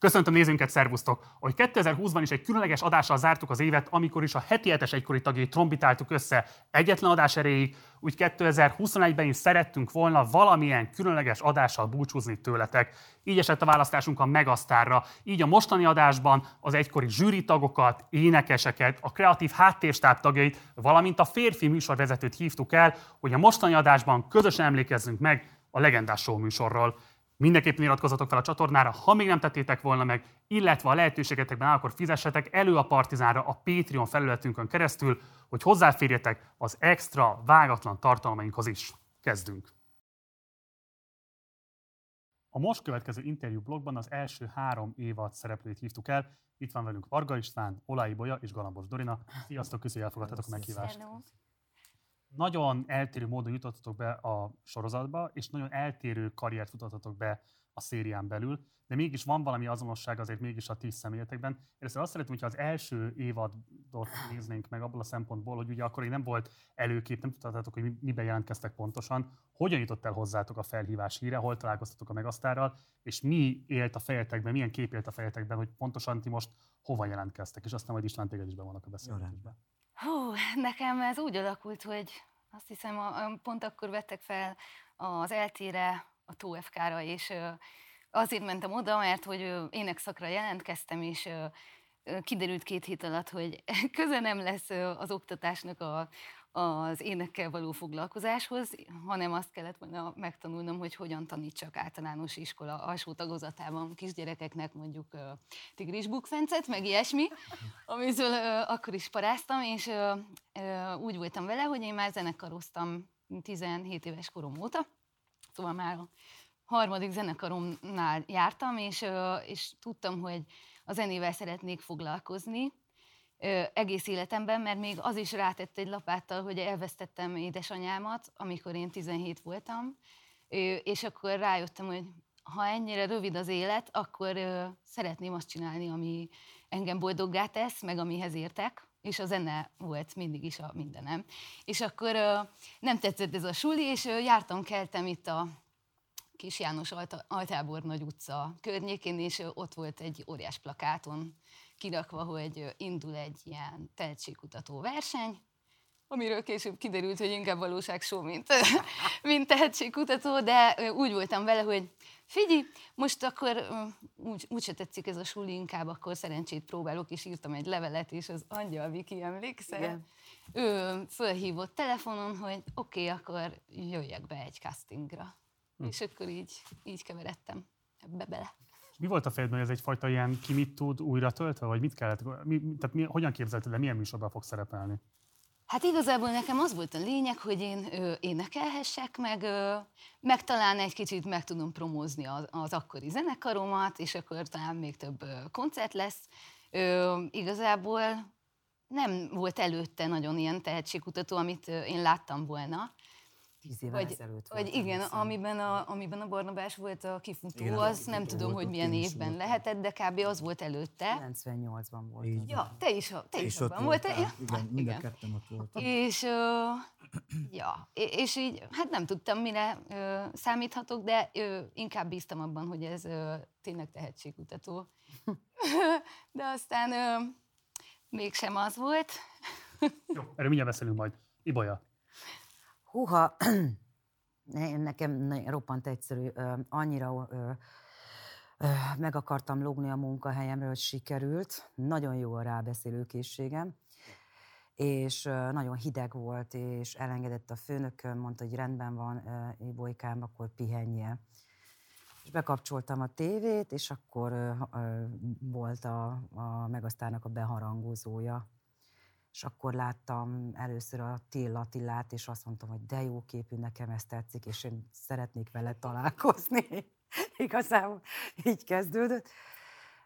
Köszöntöm nézőnket, szervusztok! Hogy 2020-ban is egy különleges adással zártuk az évet, amikor is a heti hetes egykori tagjait trombitáltuk össze egyetlen adás erejéig, úgy 2021-ben is szerettünk volna valamilyen különleges adással búcsúzni tőletek. Így esett a választásunk a Megasztárra. Így a mostani adásban az egykori zsűri tagokat, énekeseket, a kreatív háttérstáb tagjait, valamint a férfi műsorvezetőt hívtuk el, hogy a mostani adásban közösen emlékezzünk meg a legendás show műsorról. Mindenképpen iratkozzatok fel a csatornára, ha még nem tettétek volna meg, illetve a lehetőségetekben áll, akkor fizessetek elő a Partizánra a Patreon felületünkön keresztül, hogy hozzáférjetek az extra, vágatlan tartalmainkhoz is. Kezdünk! A most következő interjú blogban az első három évad szereplőit hívtuk el. Itt van velünk Varga István, Olái Bolya és Galambos Dorina. Sziasztok, köszönjük, elfogadtatok a meghívást. Nagyon eltérő módon jutottatok be a sorozatba, és nagyon eltérő karriert futottatok be a szérián belül, de mégis van valami azonosság azért mégis a ti személyetekben. Először azt szeretném, hogyha az első évadot néznénk meg abból a szempontból, hogy ugye akkor még nem volt előkép, nem tudtátok, hogy miben jelentkeztek pontosan, hogyan jutott el hozzátok a felhívás híre, hol találkoztatok a megasztárral, és mi élt a fejetekben, milyen kép élt a fejetekben, hogy pontosan ti most hova jelentkeztek, és aztán majd István téged is bevonnak a beszélgetésbe. Hú, nekem ez úgy alakult, hogy azt hiszem, a, pont akkor vettek fel az eltére, a TOFK-ra, és azért mentem oda, mert hogy énekszakra jelentkeztem, és kiderült két hét alatt, hogy köze nem lesz az oktatásnak a, az énekkel való foglalkozáshoz, hanem azt kellett volna megtanulnom, hogy hogyan tanítsak általános iskola alsó tagozatában kisgyerekeknek mondjuk uh, tigris bukfencet, meg ilyesmi, amiről uh, akkor is paráztam, és úgy voltam vele, hogy én már zenekaroztam 17 éves korom óta, szóval már a harmadik zenekaromnál jártam, és, és tudtam, hogy a zenével szeretnék foglalkozni, egész életemben, mert még az is rátett egy lapáttal, hogy elvesztettem édesanyámat, amikor én 17 voltam, és akkor rájöttem, hogy ha ennyire rövid az élet, akkor szeretném azt csinálni, ami engem boldoggá tesz, meg amihez értek, és a zene volt mindig is a mindenem. És akkor nem tetszett ez a suli, és jártam, keltem itt a Kis János Altábor Nagy utca környékén, és ott volt egy óriás plakáton kirakva, hogy indul egy ilyen tehetségkutató verseny, amiről később kiderült, hogy inkább valóság show, mint, mint tehetségkutató, de úgy voltam vele, hogy figyelj, most akkor úgy, úgyse tetszik ez a suli, inkább akkor szerencsét próbálok, és írtam egy levelet, és az Angyal Viki emlékszel? Igen. Ő fölhívott telefonon, hogy oké, okay, akkor jöjjek be egy castingra. Hm. És akkor így, így keveredtem ebbe bele. Mi volt a fejedben, hogy ez egyfajta ilyen ki mit tud újra töltve, vagy mit kellett, mi, tehát mi, hogyan képzelted, de milyen műsorban fog szerepelni? Hát igazából nekem az volt a lényeg, hogy én ö, énekelhessek, meg, ö, meg talán egy kicsit meg tudom promózni az, az akkori zenekaromat, és akkor talán még több ö, koncert lesz. Ö, igazából nem volt előtte nagyon ilyen tehetségkutató, amit ö, én láttam volna. Tíz évvel vagy, ezelőtt vagy igen, amiben a, amiben a Barnabás volt a kifutó, igen, az nem tudom, hogy milyen évben lehetett, de kb. az volt előtte. 98-ban volt. Ja, te is, te, is, is abban voltál. Ja? Igen, mind a ketten ott voltam. És, uh, ja, és így, hát nem tudtam, mire uh, számíthatok, de uh, inkább bíztam abban, hogy ez uh, tényleg tehetségkutató. de aztán uh, mégsem az volt. Jó, erről mindjárt beszélünk majd. Ibolya. Húha, nekem roppant egyszerű, annyira meg akartam lógni a munkahelyemről, hogy sikerült. Nagyon jó a rábeszélő készségem, és nagyon hideg volt, és elengedett a főnököm, mondta, hogy rendben van, Ibolykám, akkor pihenje. És bekapcsoltam a tévét, és akkor volt a, a Megasztárnak a beharangozója és akkor láttam először a Till Attilát, és azt mondtam, hogy de jó képű, nekem ezt tetszik, és én szeretnék vele találkozni. Igazából így kezdődött.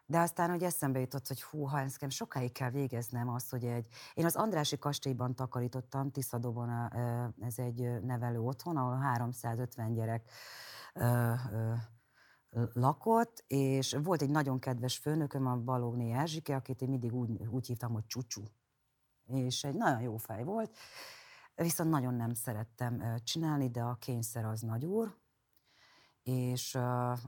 De aztán, hogy eszembe jutott, hogy hú, ha nekem sokáig kell végeznem azt, hogy egy... Én az Andrási kastélyban takarítottam, Tiszadóban, ez egy nevelő otthon, ahol 350 gyerek lakott, és volt egy nagyon kedves főnököm, a Balogné Erzsike, akit én mindig úgy, úgy hívtam, hogy Csucsú és egy nagyon jó fej volt, viszont nagyon nem szerettem csinálni, de a kényszer az nagy úr, és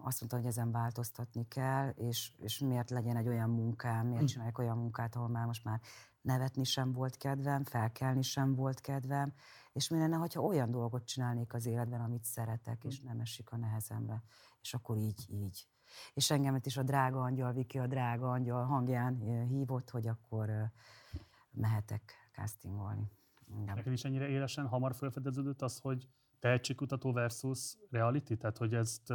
azt mondta, hogy ezen változtatni kell, és, és miért legyen egy olyan munkám, miért hm. csinálják olyan munkát, ahol már most már nevetni sem volt kedvem, felkelni sem volt kedvem, és mi lenne, hogyha olyan dolgot csinálnék az életben, amit szeretek, és nem esik a nehezemre. És akkor így, így. És engemet is a drága angyal, Viki a drága angyal hangján hívott, hogy akkor mehetek castingolni. Neked is ennyire élesen hamar felfedeződött az, hogy tehetségkutató versus reality? Tehát, hogy ezt,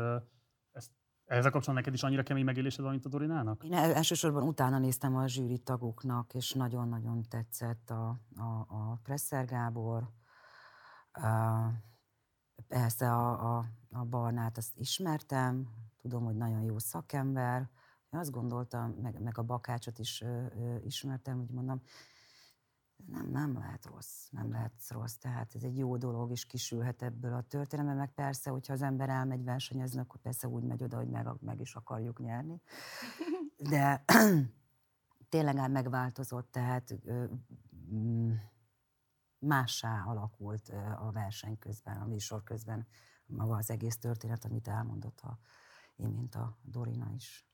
ezt ezzel kapcsolatban neked is annyira kemény megélésed van, mint a Dorinának? Én elsősorban utána néztem a zsűri tagoknak, és nagyon-nagyon tetszett a, a, a Presser Gábor, a, persze a, a, a Barnát azt ismertem, tudom, hogy nagyon jó szakember, én azt gondoltam, meg, meg a Bakácsot is ö, ö, ismertem, hogy mondom, nem, nem lehet rossz, nem lehet rossz. Tehát ez egy jó dolog, és kisülhet ebből a történelme, meg persze, hogyha az ember elmegy versenyezni, akkor persze úgy megy oda, hogy meg, meg is akarjuk nyerni. De tényleg megváltozott, tehát mm, mássá alakult a verseny közben, a műsor közben maga az egész történet, amit elmondott a, imént a Dorina is.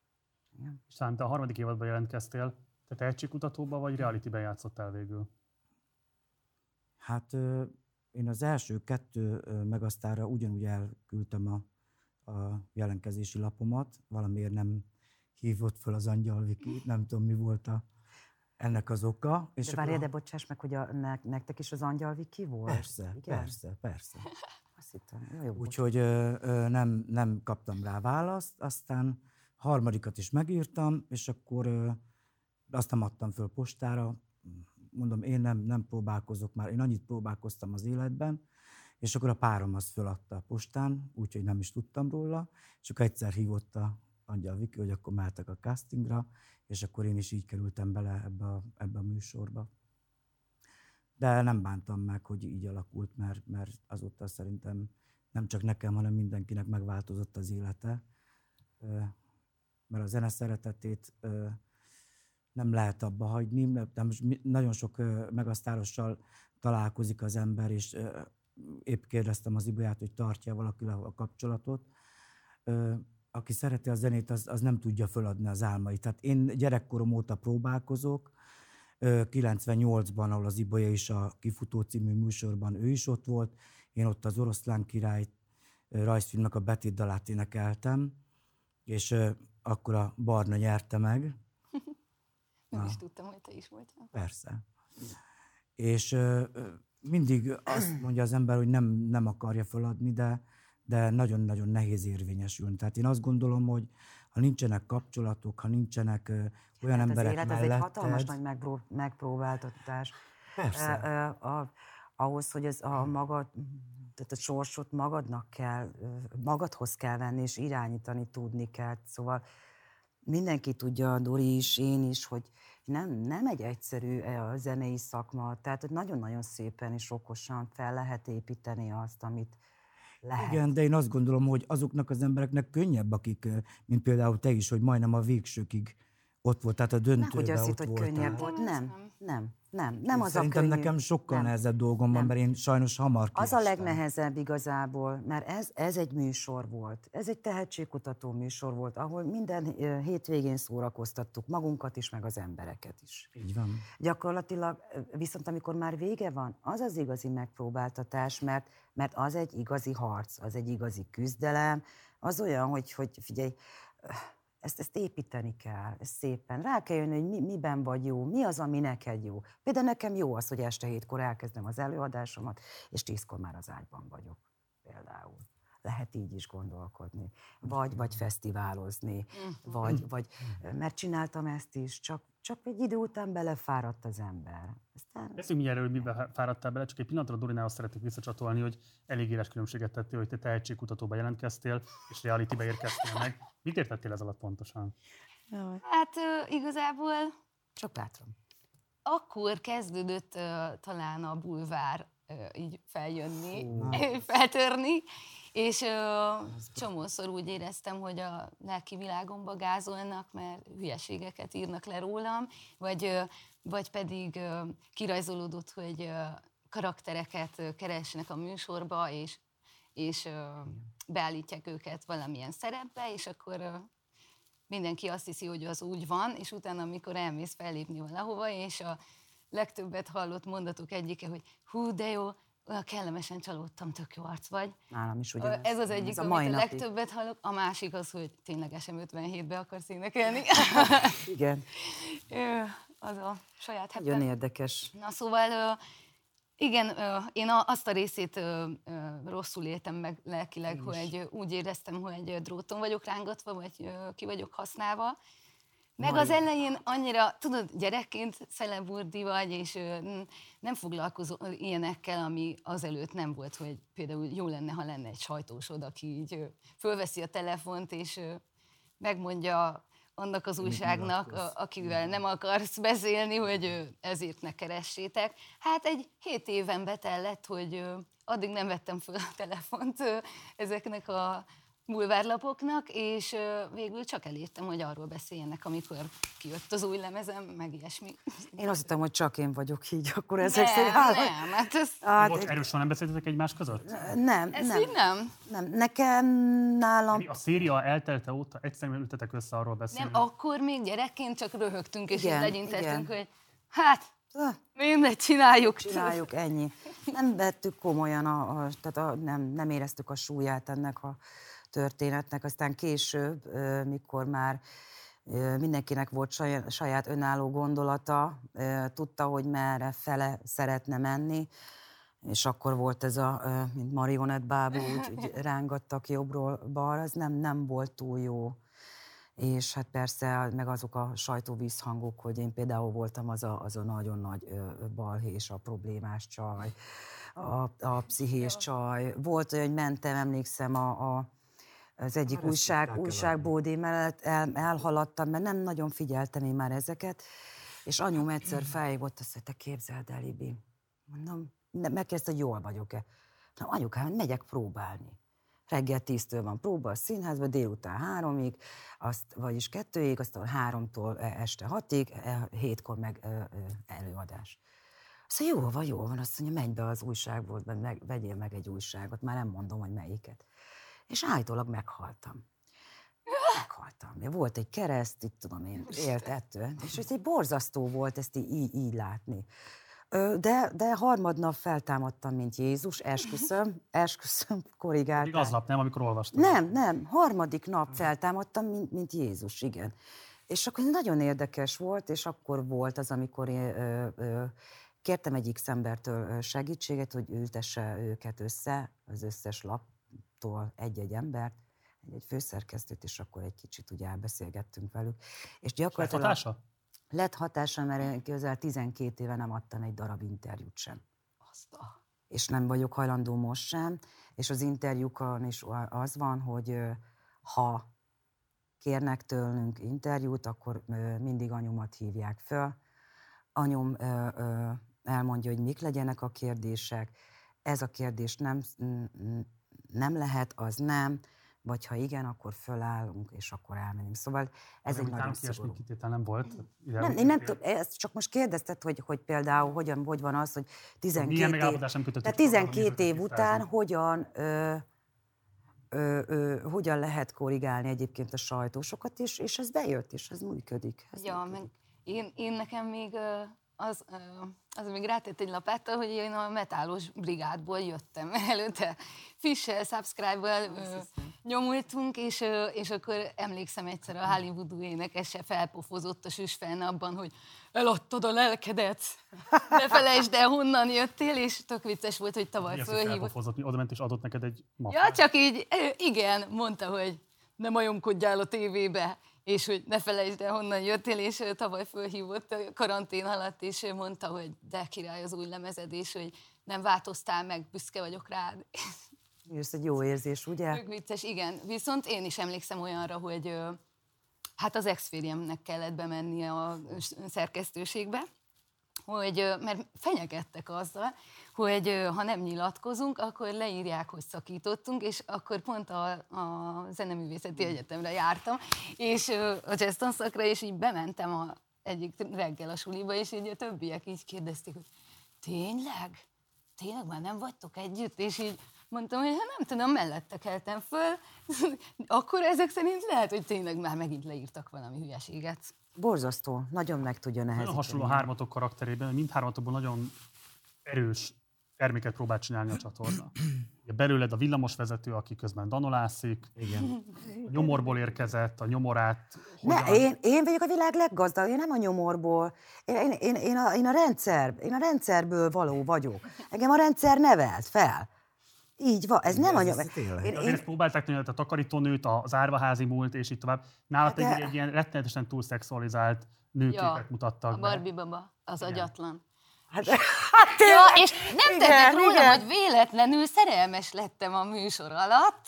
Igen. És talán te a harmadik évadban jelentkeztél, te tehetségkutatóba vagy realityben játszottál végül? Hát én az első kettő megasztára ugyanúgy elküldtem a, a jelentkezési lapomat, valamiért nem hívott fel az Angyal Viki, nem tudom mi volt a, ennek az oka. És de várj, de bocsáss meg, hogy a, ne, nektek is az Angyal Viki volt? Persze, Igen? persze, persze. Azt hittem, jó, Úgyhogy nem, nem kaptam rá választ, aztán harmadikat is megírtam, és akkor ö, azt nem adtam föl postára, mondom, én nem, nem próbálkozok már, én annyit próbálkoztam az életben, és akkor a párom azt föladta a postán, úgyhogy nem is tudtam róla, és akkor egyszer hívott a Angyal Viki, hogy akkor mehetek a castingra, és akkor én is így kerültem bele ebbe a, ebbe a műsorba. De nem bántam meg, hogy így alakult, mert, mert azóta szerintem nem csak nekem, hanem mindenkinek megváltozott az élete. Mert a zene szeretetét nem lehet abba hagyni, most nagyon sok megasztárossal találkozik az ember, és épp kérdeztem az Ibolyát, hogy tartja valaki a kapcsolatot. Aki szereti a zenét, az, az nem tudja föladni az álmait. Tehát én gyerekkorom óta próbálkozok, 98-ban, ahol az Ibolya is a Kifutó című műsorban ő is ott volt, én ott az Oroszlán király rajzfilmnek a betét dalát énekeltem, és akkor a Barna nyerte meg, nem is tudtam, hogy te is voltál. Persze. És ö, mindig azt mondja az ember, hogy nem, nem akarja feladni, de, de nagyon-nagyon nehéz érvényesülni. Tehát én azt gondolom, hogy ha nincsenek kapcsolatok, ha nincsenek ö, olyan hát emberek az élet melletted... ez egy hatalmas nagy megpró- megpróbáltatás. Persze. A, ahhoz, hogy ez a magad, tehát a sorsot magadnak kell, magadhoz kell venni, és irányítani tudni kell. Szóval mindenki tudja, Dori is, én is, hogy nem, nem egy egyszerű e, a zenei szakma, tehát hogy nagyon-nagyon szépen és okosan fel lehet építeni azt, amit lehet. Igen, de én azt gondolom, hogy azoknak az embereknek könnyebb, akik, mint például te is, hogy majdnem a végsőkig ott volt, tehát a döntőben Hogy azt hitt, hogy könnyebb volt. Nem, nem. Nem, nem az Szerintem a könnyű. nekem sokkal nem. nehezebb dolgom van, mert én sajnos hamar kiestem. Az a legnehezebb igazából, mert ez, ez egy műsor volt. Ez egy tehetségkutató műsor volt, ahol minden hétvégén szórakoztattuk magunkat is, meg az embereket is. Így van. Gyakorlatilag, viszont amikor már vége van, az az igazi megpróbáltatás, mert, mert az egy igazi harc, az egy igazi küzdelem, az olyan, hogy, hogy figyelj, ezt, ezt építeni kell, ezt szépen. Rá kell jönni, hogy mi, miben vagy jó, mi az, ami neked jó. Például nekem jó az, hogy este hétkor elkezdem az előadásomat, és tízkor már az ágyban vagyok például. Lehet így is gondolkodni. Vagy, vagy fesztiválozni, mm. vagy, vagy, mert csináltam ezt is, csak csak egy idő után belefáradt az ember. Aztán... Beszéljünk mindjárt, hogy miben fáradtál bele, csak egy pillanatra Dorinához szeretnék visszacsatolni, hogy elég éles különbséget tettél, hogy te tehetségkutatóba jelentkeztél, és realitybe érkeztél meg. Mit értettél ez alatt pontosan? Hát igazából... Csak bátran. Akkor kezdődött uh, talán a bulvár uh, így feljönni, uh. feltörni, és ö, csomószor úgy éreztem, hogy a lelki világomba gázolnak, mert hülyeségeket írnak le rólam, vagy, ö, vagy pedig ö, kirajzolódott, hogy ö, karaktereket keresnek a műsorba, és és ö, beállítják őket valamilyen szerepbe, és akkor ö, mindenki azt hiszi, hogy az úgy van, és utána, amikor elmész fellépni valahova, és a legtöbbet hallott mondatok egyike, hogy hú, de jó, olyan kellemesen csalódtam, tök jó arc vagy. Nálam is Ö, ugyanez. Ez az egyik, Ez a amit mai a napig. legtöbbet hallok. A másik az, hogy tényleg SM57-be akarsz énekelni. Igen, az a saját nagyon hetem. érdekes. Na szóval, igen, én a- azt a részét rosszul éltem meg lelkileg, hogy úgy éreztem, hogy ö, dróton vagyok rángatva, vagy ki vagyok használva. Meg az elején annyira, tudod, gyerekként szeleburdi vagy, és ö, nem foglalkozol ilyenekkel, ami azelőtt nem volt, hogy például jó lenne, ha lenne egy sajtósod, aki így ö, fölveszi a telefont, és ö, megmondja annak az újságnak, a, akivel nem akarsz beszélni, hogy ö, ezért ne keressétek. Hát egy hét éven betellett, hogy ö, addig nem vettem föl a telefont ö, ezeknek a bulvárlapoknak, és végül csak elértem, hogy arról beszéljenek, amikor kijött az új lemezem, meg ilyesmi. Én azt hittem, hogy csak én vagyok így, akkor ezek nem, szerint... Hát, nem, hát ez, Hát, Bocs, erről soha nem beszéltetek egymás között? nem, ez nem, így nem. nem. Nekem, nálam... A széria eltelte óta egyszerűen ültetek össze arról beszélni. Nem, akkor még gyerekként csak röhögtünk, és Igen, legyintettünk, hogy hát, Ah, mindegy, csináljuk. Csináljuk, ennyi. Nem vettük komolyan, a, a, tehát a, nem, nem éreztük a súlyát ennek a történetnek. Aztán később, mikor már mindenkinek volt saját, önálló gondolata, tudta, hogy merre fele szeretne menni, és akkor volt ez a, mint marionett bábú, úgy, úgy rángattak jobbról balra, ez nem, nem volt túl jó. És hát persze, meg azok a sajtóvízhangok, hogy én például voltam az a, az a nagyon nagy balhés, a problémás csaj, a, a pszichés csaj. Volt olyan, hogy mentem, emlékszem, a, a, az egyik Már ezt újság, újságbódé mellett el, elhaladtam, mert nem nagyon figyeltem én már ezeket, és anyum egyszer felhívott, azt mondta, képzeld el, Ibi. Mondom, megkérdezte, hogy jól vagyok-e. Na, anyukám, megyek próbálni. Reggel tíztől van próba a színházban, délután háromig, azt, vagyis kettőig, aztán háromtól e- este hatig, e- hétkor meg előadás. Azt mondja, jó van, jó van, azt mondja, menj be az újságból, meg, vegyél meg egy újságot, már nem mondom, hogy melyiket. És állítólag meghaltam. Meghaltam. Volt egy kereszt, itt tudom én, élt ettől. És ez egy borzasztó volt ezt így, így látni. De, de harmadnap feltámadtam, mint Jézus, esküszöm, esküszöm, korrigáltam. aznap nem, amikor olvastam. Nem, nem, harmadik nap feltámadtam, mint, mint Jézus, igen. És akkor nagyon érdekes volt, és akkor volt az, amikor én, ö, ö, kértem egyik embertől ö, segítséget, hogy ültesse őket össze, az összes laptól egy-egy embert, egy főszerkesztőt, és akkor egy kicsit ugye elbeszélgettünk velük. És Lett gyakorlatilag hatása? lett hatása, mert közel 12 éve nem adtam egy darab interjút sem Azt a... és nem vagyok hajlandó most sem, és az interjúkon is az van, hogy ha kérnek tőlünk interjút, akkor mindig anyumat hívják föl. Anyum elmondja, hogy mik legyenek a kérdések. Ez a kérdés nem, nem lehet, az nem, vagy ha igen, akkor fölállunk, és akkor elmenünk. Szóval ez egy Nálunk nagyon szigorú. kitétel nem volt. Ide Nem, én nem tudom, ezt csak most kérdezted, hogy, hogy például hogyan, hogy van az, hogy 12 Milyen év, nem tehát arra, hogy 12 nézőket év után hogyan, ö, ö, ö, hogyan lehet korrigálni egyébként a sajtósokat, és, és ez bejött, és ez működik. Ez Ja, működik. meg én, én nekem még az, az még rátett egy lapáttal, hogy én a metálos brigádból jöttem előtte. Fissel, subscribe-val nyomultunk, és, és akkor emlékszem egyszer a Hollywoodú énekese felpofozott a süsfeln abban, hogy eladtad a lelkedet, ne felejtsd el, honnan jöttél, és tök vicces volt, hogy tavaly Mi az, hogy fölhívott. felpofozott, mi oda ment és adott neked egy Ja, mappát? csak így, igen, mondta, hogy ne majomkodjál a tévébe, és hogy ne felejtsd el, honnan jöttél, és tavaly fölhívott a karantén alatt, és mondta, hogy de király az új lemezed, és hogy nem változtál meg, büszke vagyok rád. Ez egy jó érzés, ugye? Tök vicces, igen. Viszont én is emlékszem olyanra, hogy hát az ex kellett bemennie a szerkesztőségbe, hogy, mert fenyegettek azzal, hogy ha nem nyilatkozunk, akkor leírják, hogy szakítottunk, és akkor pont a, a Zeneművészeti Egyetemre jártam, és a jazz tanszakra, és így bementem a, egyik reggel a suliba, és így a többiek így kérdezték, hogy tényleg? Tényleg már nem vagytok együtt? És így mondtam, hogy hát nem tudom, mellette keltem föl, akkor ezek szerint lehet, hogy tényleg már megint leírtak valami hülyeséget. Borzasztó, nagyon meg tudja Nagyon nehezíteni. hasonló a hármatok karakterében, mindhármatokból nagyon erős terméket próbál csinálni a csatorna. Ugye belőled a villamosvezető, aki közben danolászik, Igen. a nyomorból érkezett, a nyomorát. Ne, hogyan- én, én vagyok a világ leggazdagabb, én nem a nyomorból. Én, én, én, én, a, én, a rendszer, én a rendszerből való vagyok. Engem a rendszer nevelt fel. Így van, ez nem a ez- nyom... ez tényleg. Én, Azért én, próbálták tenni a takarítónőt, az árvaházi múlt, és így tovább. Nálad Hát pedig de- egy ilyen rettenetesen túlszexualizált nőképet Ja, mutattak A. Barbie baba, az agyatlan. hát, Ja, tényleg, és nem igen, tettek róla, igen. hogy véletlenül szerelmes lettem a műsor alatt,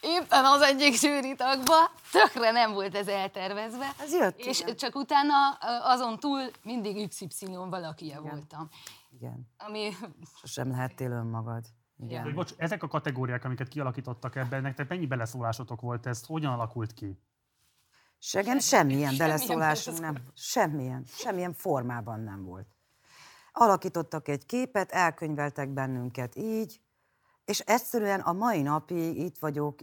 éppen az egyik zsűri tagba, tökre nem volt ez eltervezve. Ez jött, És igen. csak utána azon túl mindig XY valakije Igen. voltam. Igen, Ami sosem lehettél önmagad. Igen. Hogy Bocs, ezek a kategóriák, amiket kialakítottak ebben, nektek mennyi beleszólásotok volt ez? Hogyan alakult ki? Segem semmilyen beleszólásunk nem, semmilyen, semmilyen formában nem volt. Alakítottak egy képet, elkönyveltek bennünket így, és egyszerűen a mai napig itt vagyok,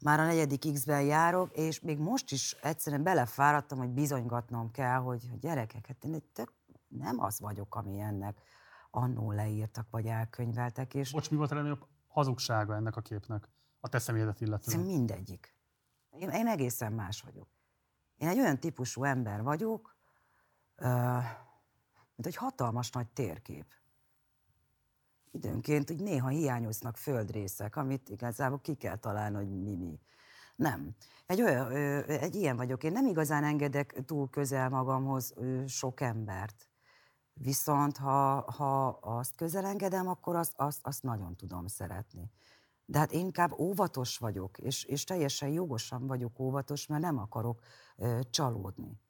már a negyedik X-ben járok, és még most is egyszerűen belefáradtam, hogy bizonygatnom kell, hogy hogy gyerekek, hát én egy tök nem az vagyok, ami ennek annó leírtak, vagy elkönyveltek, és Bocs, mi volt a legnagyobb hazugsága ennek a képnek? A te személyedet illetően. Mindegyik. Én, én egészen más vagyok. Én egy olyan típusú ember vagyok, mint egy hatalmas nagy térkép. Időnként úgy néha hiányoznak földrészek, amit igazából ki kell találni, hogy mi mi. Nem. Egy, olyan, egy ilyen vagyok. Én nem igazán engedek túl közel magamhoz sok embert. Viszont ha, ha azt közel engedem, akkor azt, azt, azt nagyon tudom szeretni. De hát én inkább óvatos vagyok, és, és teljesen jogosan vagyok óvatos, mert nem akarok ö, csalódni.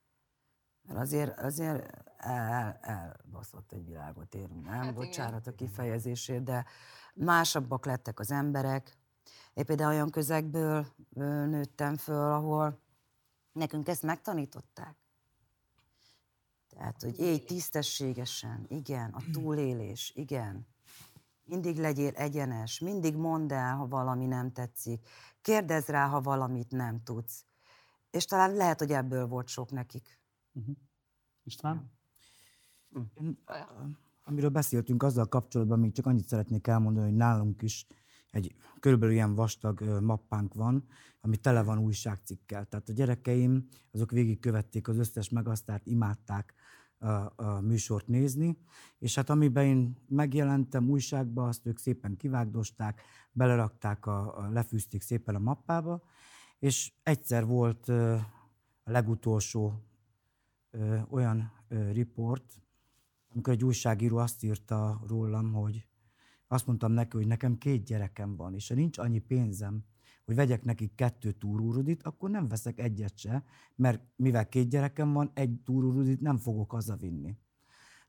Mert azért, azért el, elbaszott egy világot érünk, nem? Hát Hát igen. Bocsánat a kifejezésért, de másabbak lettek az emberek. Én például olyan közegből nőttem föl, ahol nekünk ezt megtanították. Tehát, hogy élj tisztességesen, igen, a túlélés, igen. Mindig legyél egyenes, mindig mondd el, ha valami nem tetszik. Kérdezz rá, ha valamit nem tudsz. És talán lehet, hogy ebből volt sok nekik. Uh-huh. István? A- amiről beszéltünk azzal kapcsolatban, még csak annyit szeretnék elmondani, hogy nálunk is egy körülbelül ilyen vastag ö, mappánk van, ami tele van újságcikkel. Tehát a gyerekeim, azok végigkövették az összes megasztárt, imádták a, műsort nézni, és hát amiben én megjelentem újságba, azt ők szépen kivágdosták, belerakták, a, a, lefűzték szépen a mappába, és egyszer volt a legutolsó olyan riport, amikor egy újságíró azt írta rólam, hogy azt mondtam neki, hogy nekem két gyerekem van, és ha nincs annyi pénzem, hogy vegyek nekik kettő túrórudit, akkor nem veszek egyet se, mert mivel két gyerekem van, egy túrórudit nem fogok hazavinni.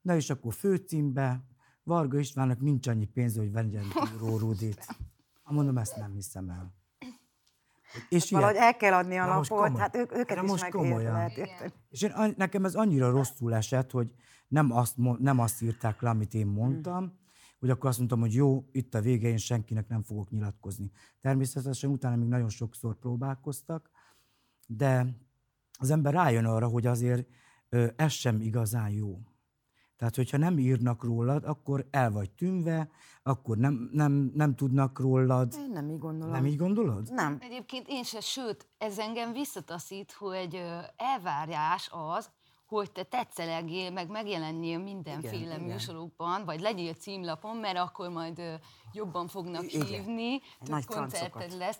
Na és akkor főcímbe, Varga Istvánnak nincs annyi pénz, hogy vegyen túrórudit. Hát mondom, ezt nem hiszem el. És Valahogy ilyen- el kell adni a Na komoly- hát ők, őket de is most komolyan. lehet Igen. érteni. És én, nekem ez annyira rosszul esett, hogy nem azt, nem azt írták le, amit én mondtam, hogy akkor azt mondtam, hogy jó, itt a vége, én senkinek nem fogok nyilatkozni. Természetesen utána még nagyon sokszor próbálkoztak, de az ember rájön arra, hogy azért ez sem igazán jó. Tehát, hogyha nem írnak rólad, akkor el vagy tűnve, akkor nem, nem, nem tudnak rólad. Én nem így gondolom. Nem így gondolod? Nem. Egyébként én se, sőt, ez engem visszataszít, hogy ö, elvárás az, hogy te tetszelegél, meg megjelenjél mindenféle Igen, igen, igen. műsorokban, vagy legyél címlapon, mert akkor majd jobban fognak Igen. hívni, több koncerted lesz.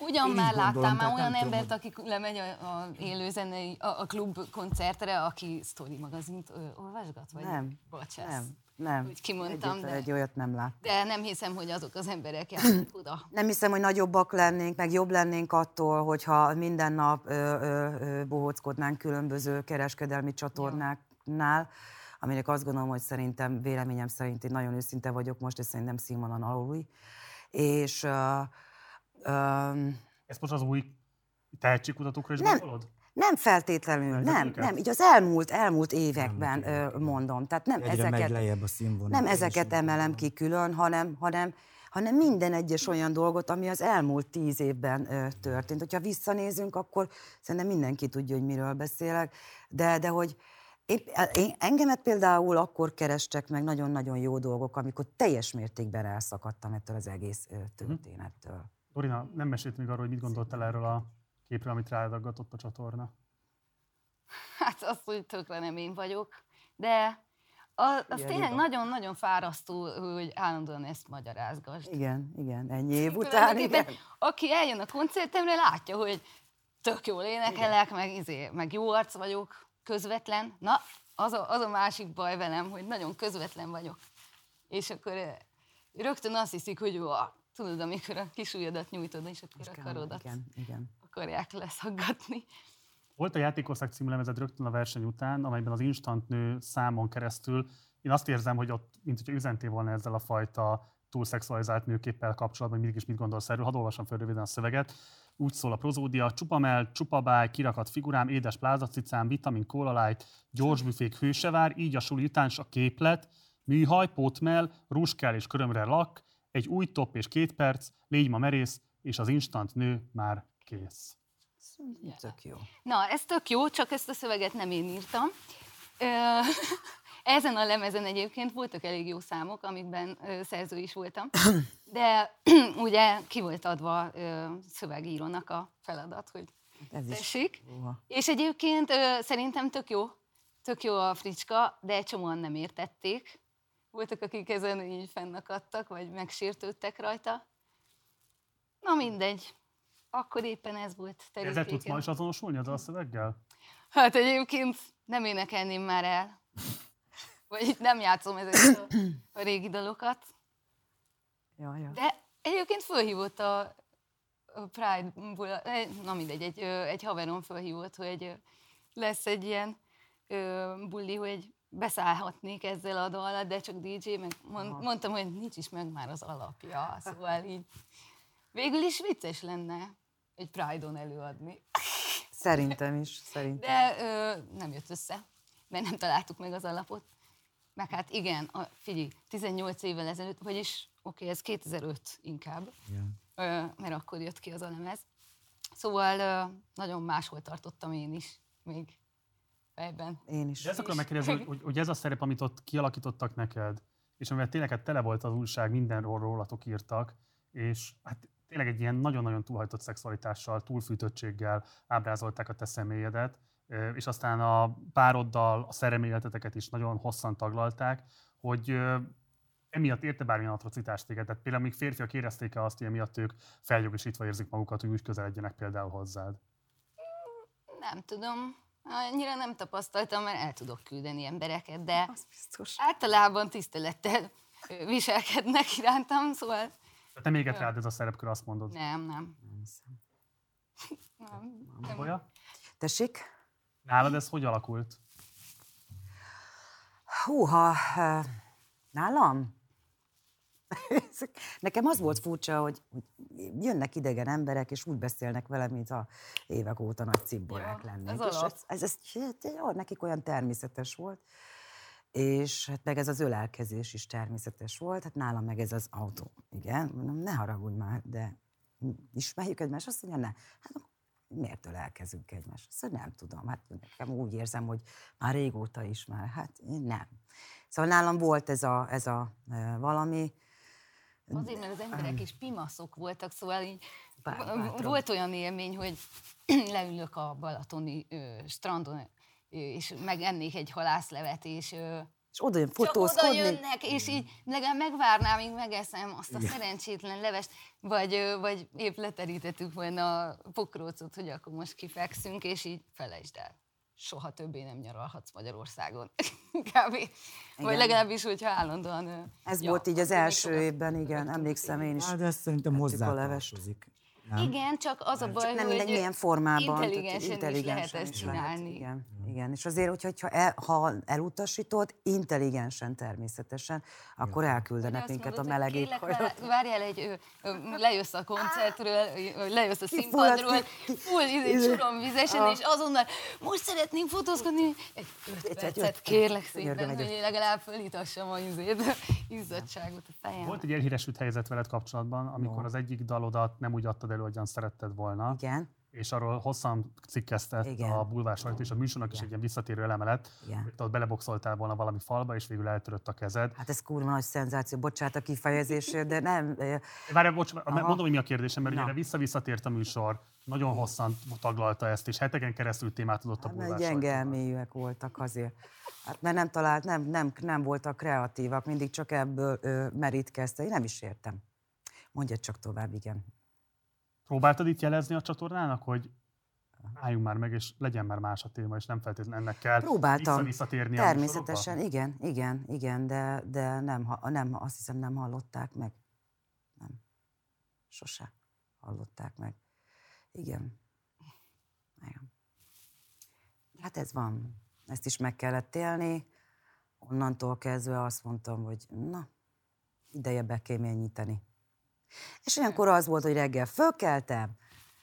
Ugyan Én már gondolom, láttam már olyan tudom, embert, aki lemegy a, a élőzenei, a, a klub koncertre, aki Story magazint ö, olvasgat, vagy Nem. Bocsász. Nem. Nem. Úgy kimondtam, de- Egy olyat nem lát. De nem hiszem, hogy azok az emberek járnak oda. Nem hiszem, hogy nagyobbak lennénk, meg jobb lennénk attól, hogyha minden nap ö, ö, ö, bohóckodnánk különböző kereskedelmi csatornáknál, aminek azt gondolom, hogy szerintem, véleményem szerint én nagyon őszinte vagyok most, és szerintem színvonalon aluli. És ö, ö, Ezt most az új tehetségkutatókra is Nem. gondolod? Nem feltétlenül, nem, őket? nem, így az elmúlt, elmúlt években Elmúlt mondom. Tehát nem Egyre megy ezeket, lejjebb a színvonal. nem ezeket emelem ki külön, hanem, hanem hanem minden egyes olyan dolgot, ami az elmúlt tíz évben ö, történt. Hogyha visszanézünk, akkor szerintem mindenki tudja, hogy miről beszélek, de, de hogy Épp, én, engemet például akkor kerestek meg nagyon-nagyon jó dolgok, amikor teljes mértékben elszakadtam ettől az egész ö, történettől. Dorina, nem mesélt még arról, hogy mit gondoltál erről a képről, amit rádaggatott a csatorna? Hát azt, hogy tökre nem én vagyok, de az, az Igen, tényleg nagyon-nagyon fárasztó, hogy állandóan ezt magyarázgasd. Igen, igen, ennyi év után, igen. Aki eljön a koncertemre, látja, hogy tök jól énekelek, meg, izé, meg jó arc vagyok, közvetlen. Na, az a, az a másik baj velem, hogy nagyon közvetlen vagyok. És akkor eh, rögtön azt hiszik, hogy ah, tudod, amikor a kis ujjadat nyújtod, és akkor a karodat Igen, igen. Akarják leszaggatni. Volt a Játékország című lemezed rögtön a verseny után, amelyben az Instant nő számon keresztül, én azt érzem, hogy ott, mint hogyha üzentél volna ezzel a fajta túlszexualizált nőképpel kapcsolatban, hogy mégis mit gondolsz erről. Hadd olvasom fel röviden a szöveget. Úgy szól a prozódia, csupamel, csupabáj, kirakat figurám, édes plázacicám, vitamin, kólalájt, gyors büfék hősevár, így a suli után a képlet, műhaj, pótmel, rúskál és körömre lak, egy új top és két perc, légy ma merész, és az instant nő már kész. Tök jó. Na, ez tök jó, csak ezt a szöveget nem én írtam. Ezen a lemezen egyébként voltak elég jó számok, amikben szerző is voltam, de ugye ki volt adva szövegírónak a feladat, hogy Ez is. tessék. Uha. És egyébként szerintem tök jó, tök jó a fricska, de egy csomóan nem értették. Voltak, akik ezen így fennakadtak, vagy megsértődtek rajta. Na mindegy. Akkor éppen ez volt Ezzel tudsz terítéken. ma is azonosulni azzal a szöveggel? Hát egyébként nem énekelném már el. Vagy nem játszom ezeket a, a régi dalokat. Ja, ja. De egyébként fölhívott a, a Pride-ból, eh, na mindegy, egy, egy haverom fölhívott, hogy lesz egy ilyen ö, bulli, hogy beszállhatnék ezzel a dallal, de csak DJ, meg mond, mondtam, hogy nincs is meg már az alapja, szóval így végül is vicces lenne egy Pride-on előadni. Szerintem is, szerintem. De ö, nem jött össze, mert nem találtuk meg az alapot. Meg hát igen, a, figyelj, 18 évvel ezelőtt, vagyis oké, ez 2005 inkább, Igen. ö, mert akkor jött ki az a lemez. Szóval ö, nagyon máshol tartottam én is, még fejben. Én is. De ezt akarom megkérdezni, hogy, hogy, hogy ez a szerep, amit ott kialakítottak neked, és amivel tényleg hát tele volt az újság, mindenről rólatok írtak, és hát tényleg egy ilyen nagyon-nagyon túlhajtott szexualitással, túlfűtöttséggel ábrázolták a te személyedet, és aztán a pároddal a szereméleteteket is nagyon hosszan taglalták, hogy emiatt érte bármilyen atrocitást téged? Tehát például még férfiak érezték-e azt, hogy emiatt ők feljogosítva érzik magukat, hogy úgy közeledjenek például hozzád? Nem tudom, annyira nem tapasztaltam, mert el tudok küldeni embereket, de Az biztos. általában tisztelettel viselkednek irántam, szóval nem éget rád ez a szerepkör, azt mondod. nem, nem. Nem hiszem. nem, nem. Bolya? Tessék? Nálad ez hogy alakult? Húha, eh, nálam? Nekem az volt furcsa, hogy, hogy jönnek idegen emberek, és úgy beszélnek velem, mint a évek óta nagy cimborák Ja, lennék. ez és ez, ez, ez jó, nekik olyan természetes volt. És hát meg ez az ölelkezés is természetes volt, hát nálam meg ez az autó. Igen, mondom, ne haragudj már, de ismerjük egymást, azt mondja, ne. Hát miért ölelkezünk egymást? Azt mondja, nem tudom, hát nekem úgy érzem, hogy már régóta ismer. Hát én nem. Szóval nálam volt ez a, ez a valami, Azért, mert az emberek is pimaszok voltak, szóval így Bár- volt olyan élmény, hogy leülök a balatoni ö, strandon, és megennék egy halászlevet, és és oda jön csak oda jönnek, és így legalább megvárnám, míg megeszem azt a szerencsétlen levest, vagy, vagy épp leterítettük volna a pokrócot, hogy akkor most kifekszünk, és így felejtsd el. Soha többé nem nyaralhatsz Magyarországon. Kb. Vagy Igen. legalábbis, hogyha állandóan... Ez ja, volt így az első évben, igen, emlékszem én is. Hát de ez szerintem hozzá a levest. Nem? Igen, csak az a baj, Csak nem hogy mindegy, milyen formában. tehát intelligensen is lehet intelligensen ezt is lehet, csinálni. igen. Igen, és azért, hogyha, el, ha elutasítod, intelligensen természetesen, akkor elküldenek minket a meleg éghajlat. Várjál egy, lejössz a koncertről, lejössz a színpadról, full izé, csuromvizesen, és azonnal most szeretnénk fotózkodni, egy öt percet kérlek szépen, hogy legalább fölítassam a izét, izzadságot a fejem. Volt egy elhíresült helyzet veled kapcsolatban, amikor az egyik dalodat nem úgy adtad elő, ahogyan szeretted volna. Igen. és arról hosszan cikkeztett Igen. a bulvár sajtó, és a műsornak is egy ilyen visszatérő eleme lett, Igen. ott beleboxoltál volna valami falba, és végül eltörött a kezed. Hát ez kurva nagy szenzáció, bocsánat a kifejezésért, de nem, Várj, bocs, Aha. mondom, hogy mi a kérdésem, mert ugye Na. erre vissza-visszatért a műsor, nagyon hosszan taglalta ezt, és heteken keresztül témát adott a hát bulvár gyenge sajtónak. elmélyűek voltak azért. Hát mert nem talált, nem, nem, nem voltak kreatívak, mindig csak ebből ö, merítkezte. Én nem is értem. Mondja csak tovább, igen. Próbáltad itt jelezni a csatornának, hogy álljunk már meg, és legyen már más a téma, és nem feltétlenül ennek kell Próbáltam. visszatérni a Természetesen, műsorokba? igen, igen, igen, de, de nem, nem, azt hiszem nem hallották meg. Nem. Sose hallották meg. Igen. Igen. Hát ez van. Ezt is meg kellett élni. Onnantól kezdve azt mondtam, hogy na, ideje bekeményíteni. És olyankor az volt, hogy reggel fölkeltem,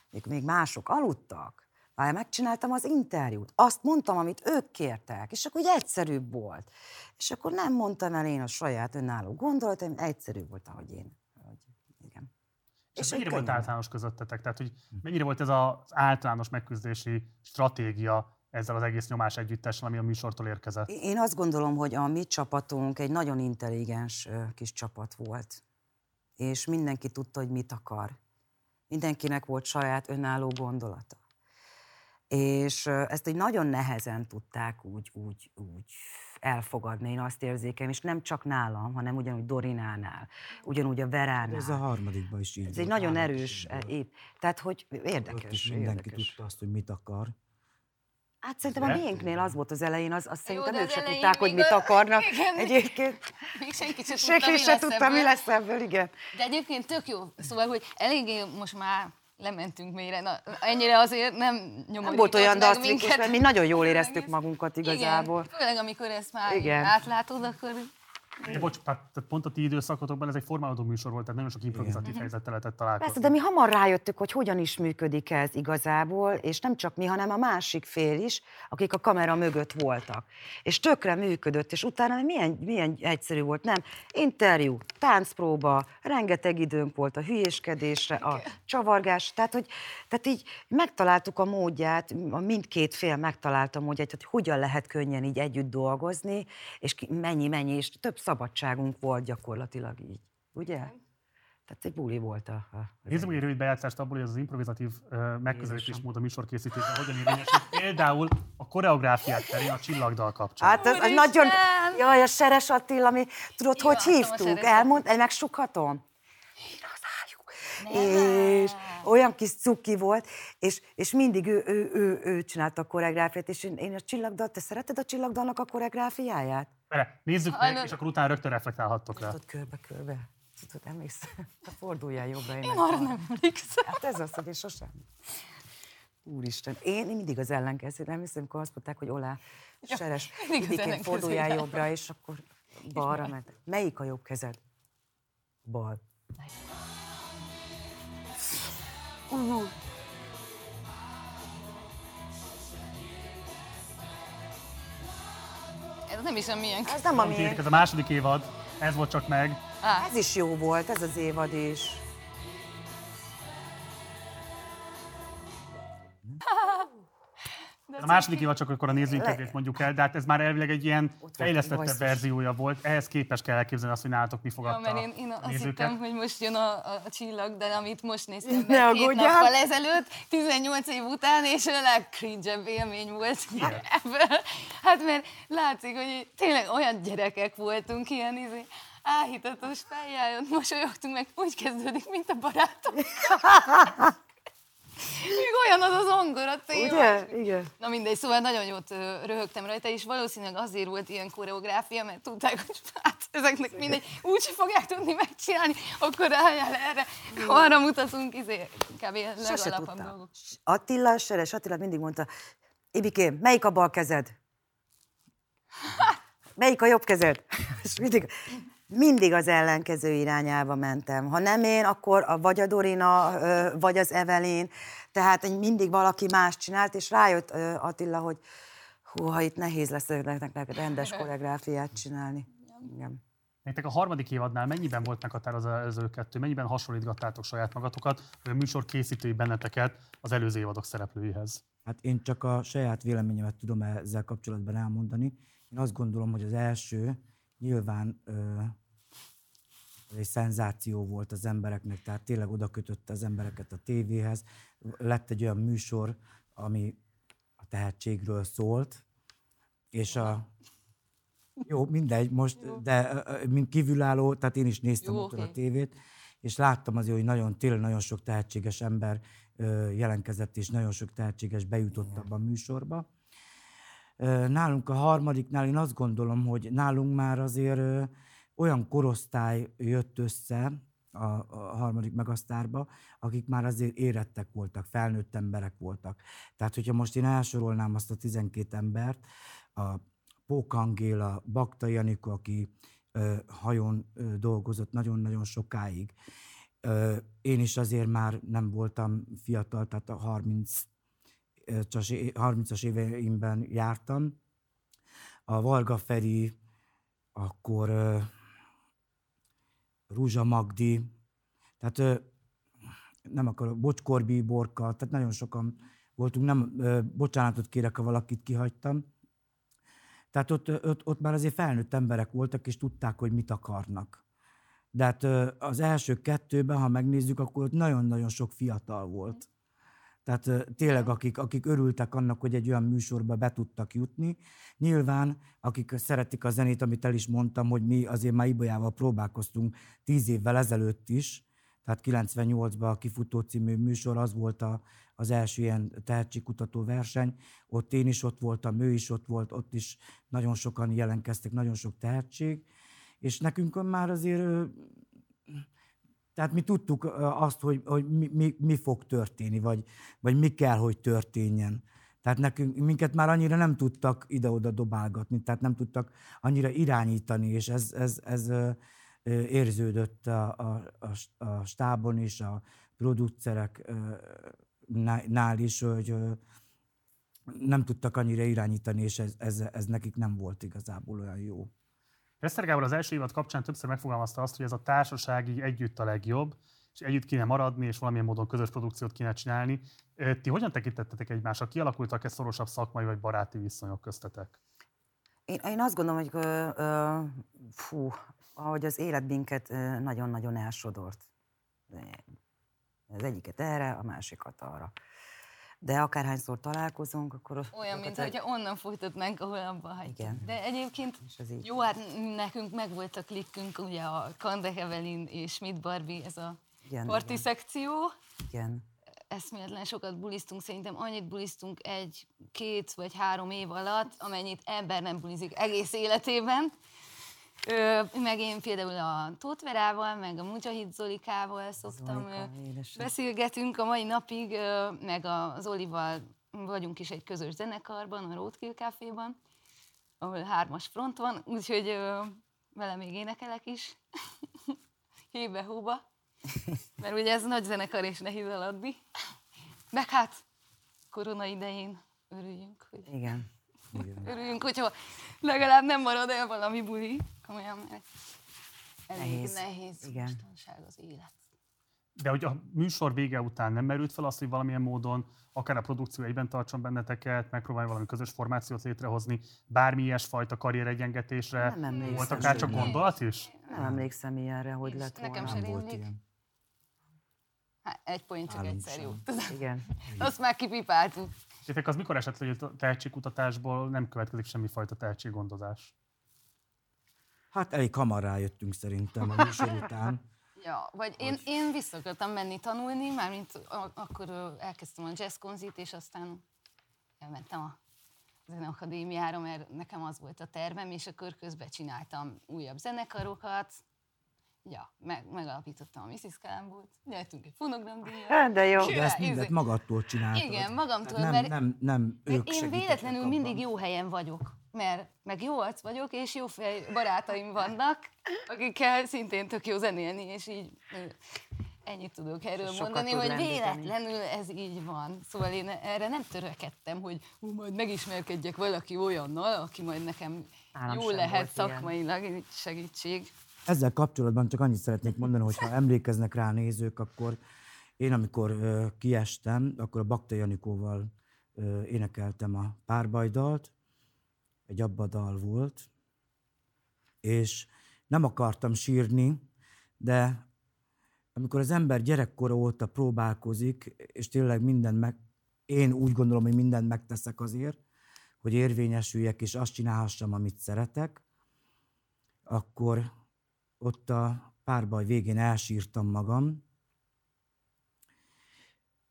még, még mások aludtak, már megcsináltam az interjút, azt mondtam, amit ők kértek, és akkor úgy egyszerűbb volt. És akkor nem mondtam el én a saját önálló gondolataim, egyszerű volt, ahogy én. Hogy, igen. És, és mennyire volt könnyen. általános közöttetek? Tehát, hogy mennyire volt ez az általános megküzdési stratégia ezzel az egész nyomás együttessel, ami a műsortól érkezett? Én azt gondolom, hogy a mi csapatunk egy nagyon intelligens kis csapat volt. És mindenki tudta, hogy mit akar. Mindenkinek volt saját önálló gondolata. És ezt egy nagyon nehezen tudták úgy, úgy, úgy elfogadni, én azt érzékem, és nem csak nálam, hanem ugyanúgy Dorinánál, ugyanúgy a Veránál. Ez a harmadikban is így Ez egy nagyon erős, volt. épp. Tehát, hogy Ott érdekes, is mindenki érdekes. tudta azt, hogy mit akar. Hát szerintem a miénknél az volt az elején, az, az szerintem de ők se tudták, hogy mit akarnak. Igen. Egyébként Még senki sem tudta, senki mi se lesz tudta, mi ebből. lesz ebből, igen. De egyébként tök jó. Szóval, hogy eléggé most már lementünk mélyre. Na, ennyire azért nem nyomodított Nem volt olyan minket. mert mi nagyon jól éreztük magunkat igazából. Igen, főleg amikor ezt már Igen. átlátod, akkor De bocs, tehát, pont a ti időszakotokban ez egy formálódó műsor volt, tehát nagyon sok improvizatív helyzettel lehetett találkozni. Persze, de mi hamar rájöttük, hogy hogyan is működik ez igazából, és nem csak mi, hanem a másik fél is, akik a kamera mögött voltak. És tökre működött, és utána milyen, milyen egyszerű volt, nem? Interjú, táncpróba, rengeteg időnk volt a hülyéskedésre, a csavargás, tehát, hogy, tehát így megtaláltuk a módját, a mindkét fél megtalálta a módját, hogy hogyan lehet könnyen így együtt dolgozni, és ki- mennyi, mennyi, és több szabadságunk volt gyakorlatilag így, ugye? Tehát egy buli volt a... a Nézzük egy rövid bejátszást abból, hogy ez az improvizatív uh, megközelítésmód a műsorkészítésben hogyan érvényesül. Például a koreográfiát terén a csillagdal kapcsán. Hát az Úristen! nagyon... Jaj, a Seres Attila, ami, tudod, hogy Imádtam a hívtuk? Elmond, megsukhatom? És olyan kis cuki volt, és, és mindig ő, ő, ő, ő csinálta a koreográfiát, és én, én a csillagdal, te szereted a csillagdalnak a koreográfiáját? Vele, nézzük meg, és akkor utána rögtön reflektálhattok rá. Tudod, körbe-körbe. Tudod, emlékszel? Ha forduljál jobbra. Én, én arra nem emlékszem. Hát ez az, hogy én sosem. Úristen, én mindig az ellenkező, nem hiszem, amikor azt mondták, hogy olá, seres, mindig forduljál jobbra, és akkor balra ment. Melyik a jobb kezed? Bal. Uh, Ez nem is a miénk. ez nem a miénk. Ez a második évad, ez volt csak meg. Ez is jó volt, ez az évad is. Ez a második évad csak akkor a nézőink Le- kedvéért mondjuk el, de hát ez már elvileg egy ilyen fejlesztettebb verziója volt. Ehhez képest kell elképzelni azt, hogy nálatok mi Ja, fogadta mert én, én a azt nézőket. hittem, hogy most jön a, a, a csillag, de amit most néztem Ne meg két aggódjál! nappal ezelőtt, 18 év után, és a legcringe élmény volt ebből. Hát mert látszik, hogy tényleg olyan gyerekek voltunk, ilyen izé, áhítatos fejjel, mosolyogtunk meg, úgy kezdődik, mint a barátom. Még olyan az az téma. Ugye? Igen. Na mindegy, szóval nagyon jót röhögtem rajta, és valószínűleg azért volt ilyen koreográfia, mert tudták, hogy hát ezeknek mindegy, úgyse fogják tudni megcsinálni, akkor álljál erre, arra mutatunk, izé, kb. Legalapabb dolgok. Attila, Seres Attila mindig mondta, Ibikém, melyik a bal kezed? Melyik a jobb kezed? És mindig, mindig az ellenkező irányába mentem. Ha nem én, akkor a, vagy a Dorina, vagy az Evelyn. Tehát mindig valaki más csinált, és rájött Attila, hogy húha, itt nehéz lesz nektek rendes koreográfiát csinálni. Igen. Nektek a harmadik évadnál mennyiben volt meghatározó az előző kettő? Mennyiben hasonlítgattátok saját magatokat, vagy a műsor készítői benneteket az előző évadok szereplőihez? Hát én csak a saját véleményemet tudom ezzel kapcsolatban elmondani. Én azt gondolom, hogy az első nyilván ö, egy szenzáció volt az embereknek, tehát tényleg oda kötötte az embereket a tévéhez. Lett egy olyan műsor, ami a tehetségről szólt, és a, jó, mindegy, most, Jó. de mint kívülálló, tehát én is néztem Jó, okay. a tévét, és láttam azért, hogy nagyon, tényleg nagyon sok tehetséges ember jelentkezett, és nagyon sok tehetséges bejutott abba a műsorba. Nálunk a harmadiknál én azt gondolom, hogy nálunk már azért olyan korosztály jött össze a, a harmadik megasztárba, akik már azért érettek voltak, felnőtt emberek voltak. Tehát, hogyha most én elsorolnám azt a 12 embert, a Pók Angéla, Bakta Janikó, aki ö, hajón ö, dolgozott nagyon-nagyon sokáig. Én is azért már nem voltam fiatal, tehát a 30 30-as éveimben jártam. A Varga Feri, akkor Rúzsa Magdi, tehát nem akarok, Bocskorbi Borka, tehát nagyon sokan voltunk, nem, bocsánatot kérek, ha valakit kihagytam. Tehát ott, ott, ott már azért felnőtt emberek voltak, és tudták, hogy mit akarnak. De hát az első kettőben, ha megnézzük, akkor ott nagyon-nagyon sok fiatal volt. Tehát tényleg, akik, akik örültek annak, hogy egy olyan műsorba be tudtak jutni. Nyilván, akik szeretik a zenét, amit el is mondtam, hogy mi azért már Ibolyával próbálkoztunk tíz évvel ezelőtt is, tehát 98-ban a Kifutó című műsor az volt a, az első ilyen tehetségkutató verseny. Ott én is ott voltam, ő is ott volt, ott is nagyon sokan jelentkeztek, nagyon sok tehetség. És nekünk már azért, tehát mi tudtuk azt, hogy, hogy mi, mi, mi fog történni, vagy, vagy mi kell, hogy történjen. Tehát nekünk, minket már annyira nem tudtak ide-oda dobálgatni, tehát nem tudtak annyira irányítani, és ez, ez, ez érződött a, a, a, stábon is, a producerek nál is, hogy nem tudtak annyira irányítani, és ez, ez, ez nekik nem volt igazából olyan jó. Eszter Gábor az első évad kapcsán többször megfogalmazta azt, hogy ez a társasági együtt a legjobb, és együtt kéne maradni, és valamilyen módon közös produkciót kéne csinálni. Ti hogyan tekintettetek egymásra? Kialakultak-e szorosabb szakmai vagy baráti viszonyok köztetek? Én, én azt gondolom, hogy ö, ö, fú, ahogy az élet minket nagyon-nagyon elsodort. Az egyiket erre, a másikat arra. De akárhányszor találkozunk, akkor... Olyan, mint hogy onnan folytatnánk, ahol abba hagyjuk. Igen. De egyébként jó, hát nekünk meg volt a klikkünk, ugye a Kande Evelyn és Schmidt Barbie, ez a igen, parti igen. szekció. Igen. Eszméletlen sokat bulisztunk, szerintem annyit bulisztunk egy, két vagy három év alatt, amennyit ember nem bulizik egész életében. Ö, meg én például a Tótverával, meg a Mujahid Zolikával szoktam, Zolika, beszélgetünk a mai napig, ö, meg az Olival vagyunk is egy közös zenekarban, a Roadkill Caféban, ahol hármas front van, úgyhogy ö, vele még énekelek is, hébe-hóba, mert ugye ez nagy zenekar és nehéz eladni. Meg hát korona idején örüljünk, hogy... Igen. Igen. Örüljünk, hogyha legalább nem marad el valami buli komolyan, elég nehéz, nehéz Igen. mostanság az élet. De hogy a műsor vége után nem merült fel azt, hogy valamilyen módon akár a produkció egyben tartson benneteket, megpróbálj valami közös formációt létrehozni, bármi ilyesfajta karrieregyengetésre? Nem. Volt akár csak gondolat is? Nem emlékszem ilyenre, hogy lett volna. Nekem sem volt ilyen. Hát, egy point csak egyszer jó. Igen. Azt már kipipáltuk. És az mikor esett, hogy a tehetségkutatásból nem következik semmifajta tehetséggondozás? Hát elég hamar rájöttünk szerintem a műsor után. Ja, vagy én, én vissza akartam menni tanulni, mármint akkor elkezdtem a jazz konzit, és aztán elmentem a zeneakadémiára, mert nekem az volt a tervem, és akkor közben csináltam újabb zenekarokat, ja, meg, megalapítottam a Mrs. Kalambót, nyertünk egy fonogramdíjat. Hát, De jó. De ezt Izé- mindent magadtól csináltad. Igen, magamtól, nem, mert- nem, nem ők én véletlenül abban. mindig jó helyen vagyok, mert meg jó arc vagyok, és jó fej barátaim vannak, akikkel szintén tök jó zenélni, és így ennyit tudok erről Sokat mondani, tud hogy lendíteni. véletlenül ez így van. Szóval én erre nem törökedtem, hogy hú, majd megismerkedjek valaki olyannal, aki majd nekem Nálam jó sem lehet volt ilyen. szakmailag segítség. Ezzel kapcsolatban csak annyit szeretnék mondani, hogy ha emlékeznek rá nézők, akkor én, amikor ö, kiestem, akkor a Bakta Janikóval ö, énekeltem a párbajdalt, egy abba dal volt, és nem akartam sírni, de amikor az ember gyerekkora óta próbálkozik, és tényleg minden meg, én úgy gondolom, hogy mindent megteszek azért, hogy érvényesüljek, és azt csinálhassam, amit szeretek, akkor ott a párbaj végén elsírtam magam,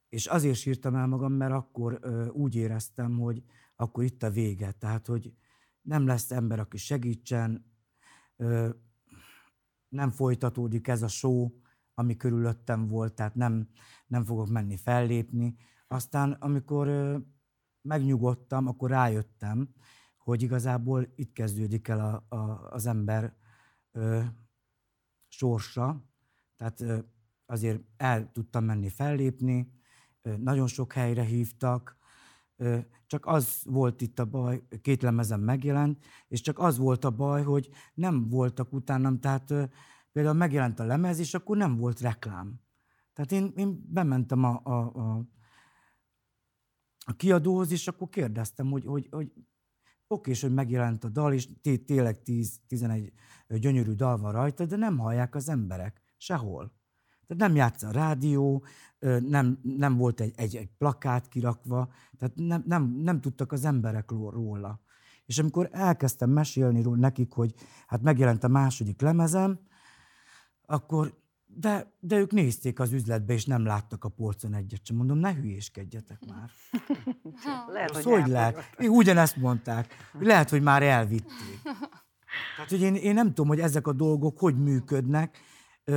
és azért sírtam el magam, mert akkor ö, úgy éreztem, hogy akkor itt a vége. Tehát, hogy nem lesz ember, aki segítsen, nem folytatódik ez a show, ami körülöttem volt, tehát nem, nem fogok menni fellépni. Aztán, amikor megnyugodtam, akkor rájöttem, hogy igazából itt kezdődik el a, a, az ember ö, sorsa. Tehát ö, azért el tudtam menni fellépni, ö, nagyon sok helyre hívtak, csak az volt itt a baj, két lemezem megjelent, és csak az volt a baj, hogy nem voltak utánam, tehát például megjelent a lemez, és akkor nem volt reklám. Tehát én, én bementem a, a, a, a kiadóhoz, és akkor kérdeztem, hogy, hogy, hogy oké, és hogy megjelent a dal, és té- tényleg 10-11 gyönyörű dal van rajta, de nem hallják az emberek sehol. Tehát nem játsz a rádió, nem, nem volt egy, egy, egy plakát kirakva, tehát nem, nem, nem tudtak az emberek róla. És amikor elkezdtem mesélni róla nekik, hogy hát megjelent a második lemezem, akkor de, de ők nézték az üzletbe, és nem láttak a polcon egyet sem. Mondom, ne hülyéskedjetek már. Lehet, Az hogy hogy lehet? Én ugyanezt mondták. Lehet, hogy már elvitték. Tehát, hogy én, én nem tudom, hogy ezek a dolgok hogy működnek.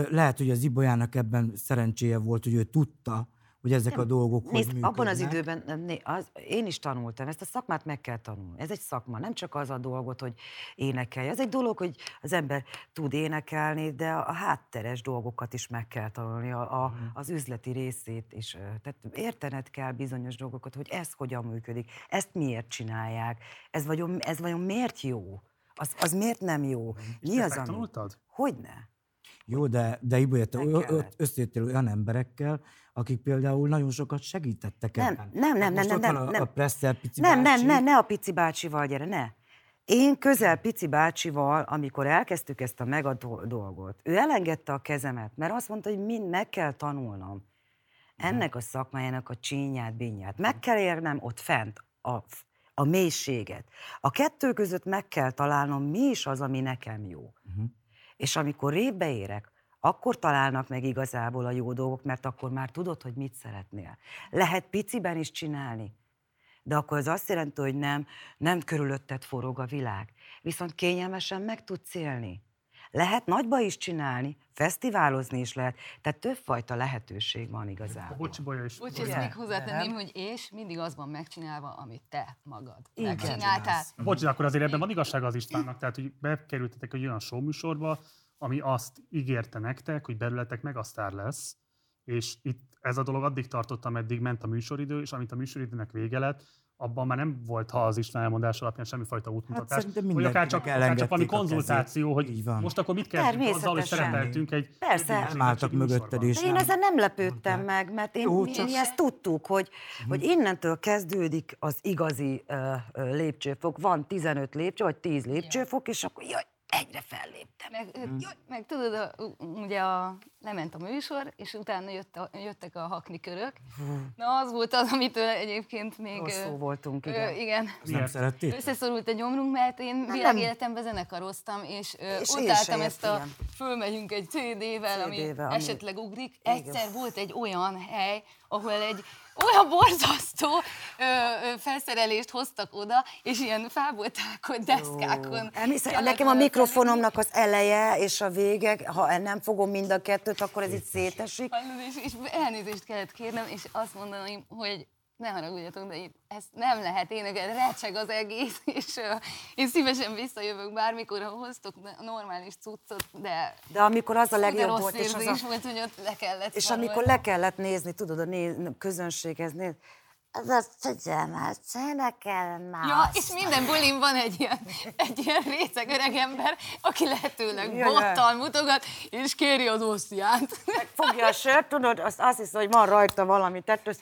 Lehet, hogy az Ibolyának ebben szerencséje volt, hogy ő tudta, hogy ezek a dolgok hogy Nézd, működnek. abban az időben nem, né, az, én is tanultam, ezt a szakmát meg kell tanulni. Ez egy szakma, nem csak az a dolgot, hogy énekelj. Az egy dolog, hogy az ember tud énekelni, de a, hátteres dolgokat is meg kell tanulni, a, a, az üzleti részét is. Tehát értened kell bizonyos dolgokat, hogy ez hogyan működik, ezt miért csinálják, ez vajon, ez vajon miért jó, az, az miért nem jó, mi ezt az, ami... megtanultad? Hogyne? Jó, de, de Ibolya, te összejöttél olyan emberekkel, akik például nagyon sokat segítettek Nem, ebben. nem, nem, Hát most nem, ott nem, van a, nem. a Presszel pici Nem, nem, bácsi. ne, a pici bácsival gyere, ne. Én közel pici bácsival, amikor elkezdtük ezt a mega do- dolgot, ő elengedte a kezemet, mert azt mondta, hogy mind meg kell tanulnom. Ennek a szakmájának a csínyát, bínyát. Meg kell érnem ott fent a, a mélységet. A kettő között meg kell találnom, mi is az, ami nekem jó. Uh-huh. És amikor révbe érek, akkor találnak meg igazából a jó dolgok, mert akkor már tudod, hogy mit szeretnél. Lehet piciben is csinálni, de akkor az azt jelenti, hogy nem, nem körülötted forog a világ. Viszont kényelmesen meg tudsz élni. Lehet nagyba is csinálni, fesztiválozni is lehet, tehát többfajta lehetőség van igazából. Bocsi, Bolya is. Úgyhogy ezt még hozzátenném, Nem? hogy és mindig az van megcsinálva, amit te magad Igen. megcsináltál. Bocs, de akkor azért ebben van igazság az Istvánnak, tehát hogy bekerültetek egy olyan showműsorba, ami azt ígérte nektek, hogy belőletek megasztár lesz, és itt ez a dolog addig tartott, ameddig ment a műsoridő, és amit a műsoridőnek vége lett, abban már nem volt, ha az István elmondás alapján semmifajta útmutatás, szerintem vagy akár csak, akár csak valami konzultáció, hogy most akkor mit kezdjünk azzal, hogy szerepeltünk egy Persze. egy Nem álltak mögötted is. Én nem ezen nem lepődtem mondták. meg, mert én, Jó, mi, csak- mi ezt tudtuk, hogy, hogy innentől kezdődik az igazi uh, lépcsőfok. Van 15 lépcső, vagy 10 lépcsőfok, és akkor jaj, egyre felléptem. Meg, jaj, meg tudod, a, ugye a, lement a műsor, és utána jött a, jöttek a hakni körök. Na, az volt az, amitől egyébként még... Rosszul voltunk, ö, igen. igen. Ezt nem Miért? szerették? Összeszorult a gyomrunk, mert én nem. világéletemben zenekaroztam, és, ö, És utáltam ezt a értem. fölmegyünk egy CD-vel, ami CD-vel, ami- esetleg ugrik. Igen. Egyszer volt egy olyan hely, ahol egy olyan borzasztó ö, ö, felszerelést hoztak oda, és ilyen fából tákolt deszkákon. Elhiszem, kellett nekem a mikrofonomnak az eleje és a vége, ha nem fogom mind a kettőt, akkor ez itt szétesik. És, és elnézést kellett kérnem, és azt mondani, hogy ne haragudjatok, de itt ezt nem lehet énekelni, recseg az egész, és uh, én szívesen visszajövök bármikor, ha hoztok normális cuccot, de, De amikor az a legjobb rossz volt, és, az a, volt, hogy ott le kellett és amikor le kellett nézni, tudod, a néz, közönséghez nézni, az tudja már, énekel már. Ja, és minden bulin van egy ilyen, egy ilyen részeg öreg ember, aki lehetőleg Jaj, bottal mutogat, és kéri az osztját. Fogja a sört, tudod, azt, azt hisz, hogy van rajta valami tettős.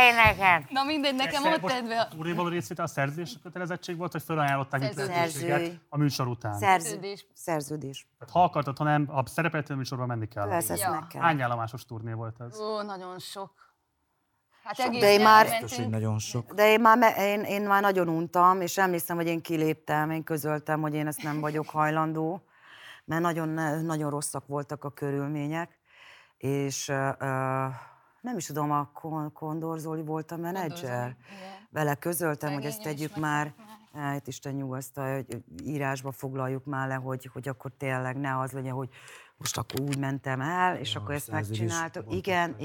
Énekel. Na mindegy, nekem Persze, ott a a túré való részvétel a szerzés kötelezettség volt, hogy felajánlották Szerződés. lehetőséget a műsor után. Szerző, Szerződés. szerződés. Tehát ha akartad, ha nem, ha szerepeltél a műsorban, menni kell. Persze, Ja. meg kell. Hány állomásos turné volt ez? Ó, nagyon sok. Hát Sok, egész de én már-. Biztos, hogy nagyon sok. De én már, me- én, én már nagyon untam, és emlékszem, hogy én kiléptem, én közöltem, hogy én ezt nem vagyok hajlandó, mert nagyon, nagyon rosszak voltak a körülmények, és uh, nem is tudom, a Kon- Kondor Zoli volt a menedzser. igen. Vele közöltem, hogy ezt tegyük már, hát Isten nyugosztal, hogy írásba foglaljuk már le, hogy, hogy akkor tényleg ne az legyen, hogy most akkor úgy mentem el, és Ja, akkor ezt megcsináltuk. voltak Igen, meg.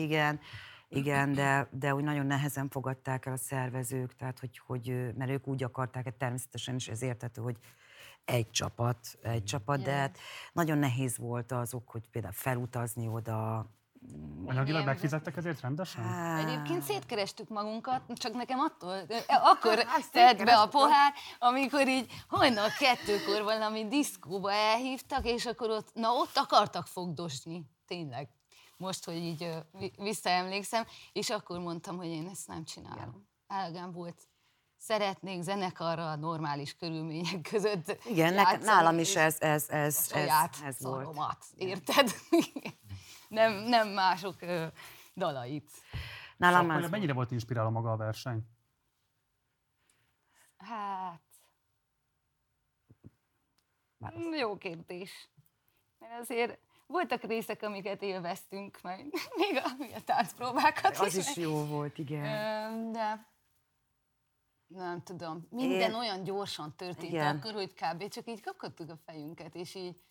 Igen, de, de úgy nagyon nehezen fogadták el a szervezők, tehát hogy, hogy mert ők úgy akarták, hát természetesen is ez értető, hogy egy csapat, egy csapat, de hát nagyon nehéz volt azok, hogy például felutazni oda. Anyagilag megfizettek ezért rendesen? Egyébként szétkerestük magunkat, csak nekem attól, akkor Hát, tett be a pohár, amikor így hajnal kettőkor valami diszkóba elhívtak, és akkor ott, na ott akartak fogdosni, tényleg. Most, hogy így visszaemlékszem, és akkor mondtam, hogy én ezt nem csinálom. Elegem volt. Szeretnék zenekarral normális körülmények között Igen, játszani, nálam is és ez, ez, a ez, ez, saját ez volt. érted? nem, nem mások ö, dalait. Nálam Akkor ez mennyire volt inspiráló maga a verseny? Hát... Jó kérdés. Mert azért voltak részek, amiket élveztünk, meg még a, a táncpróbákat Az is jó volt, igen. De nem tudom, minden Én- olyan gyorsan történt Igen. akkor, hogy kb. csak így kapkodtuk a fejünket, és így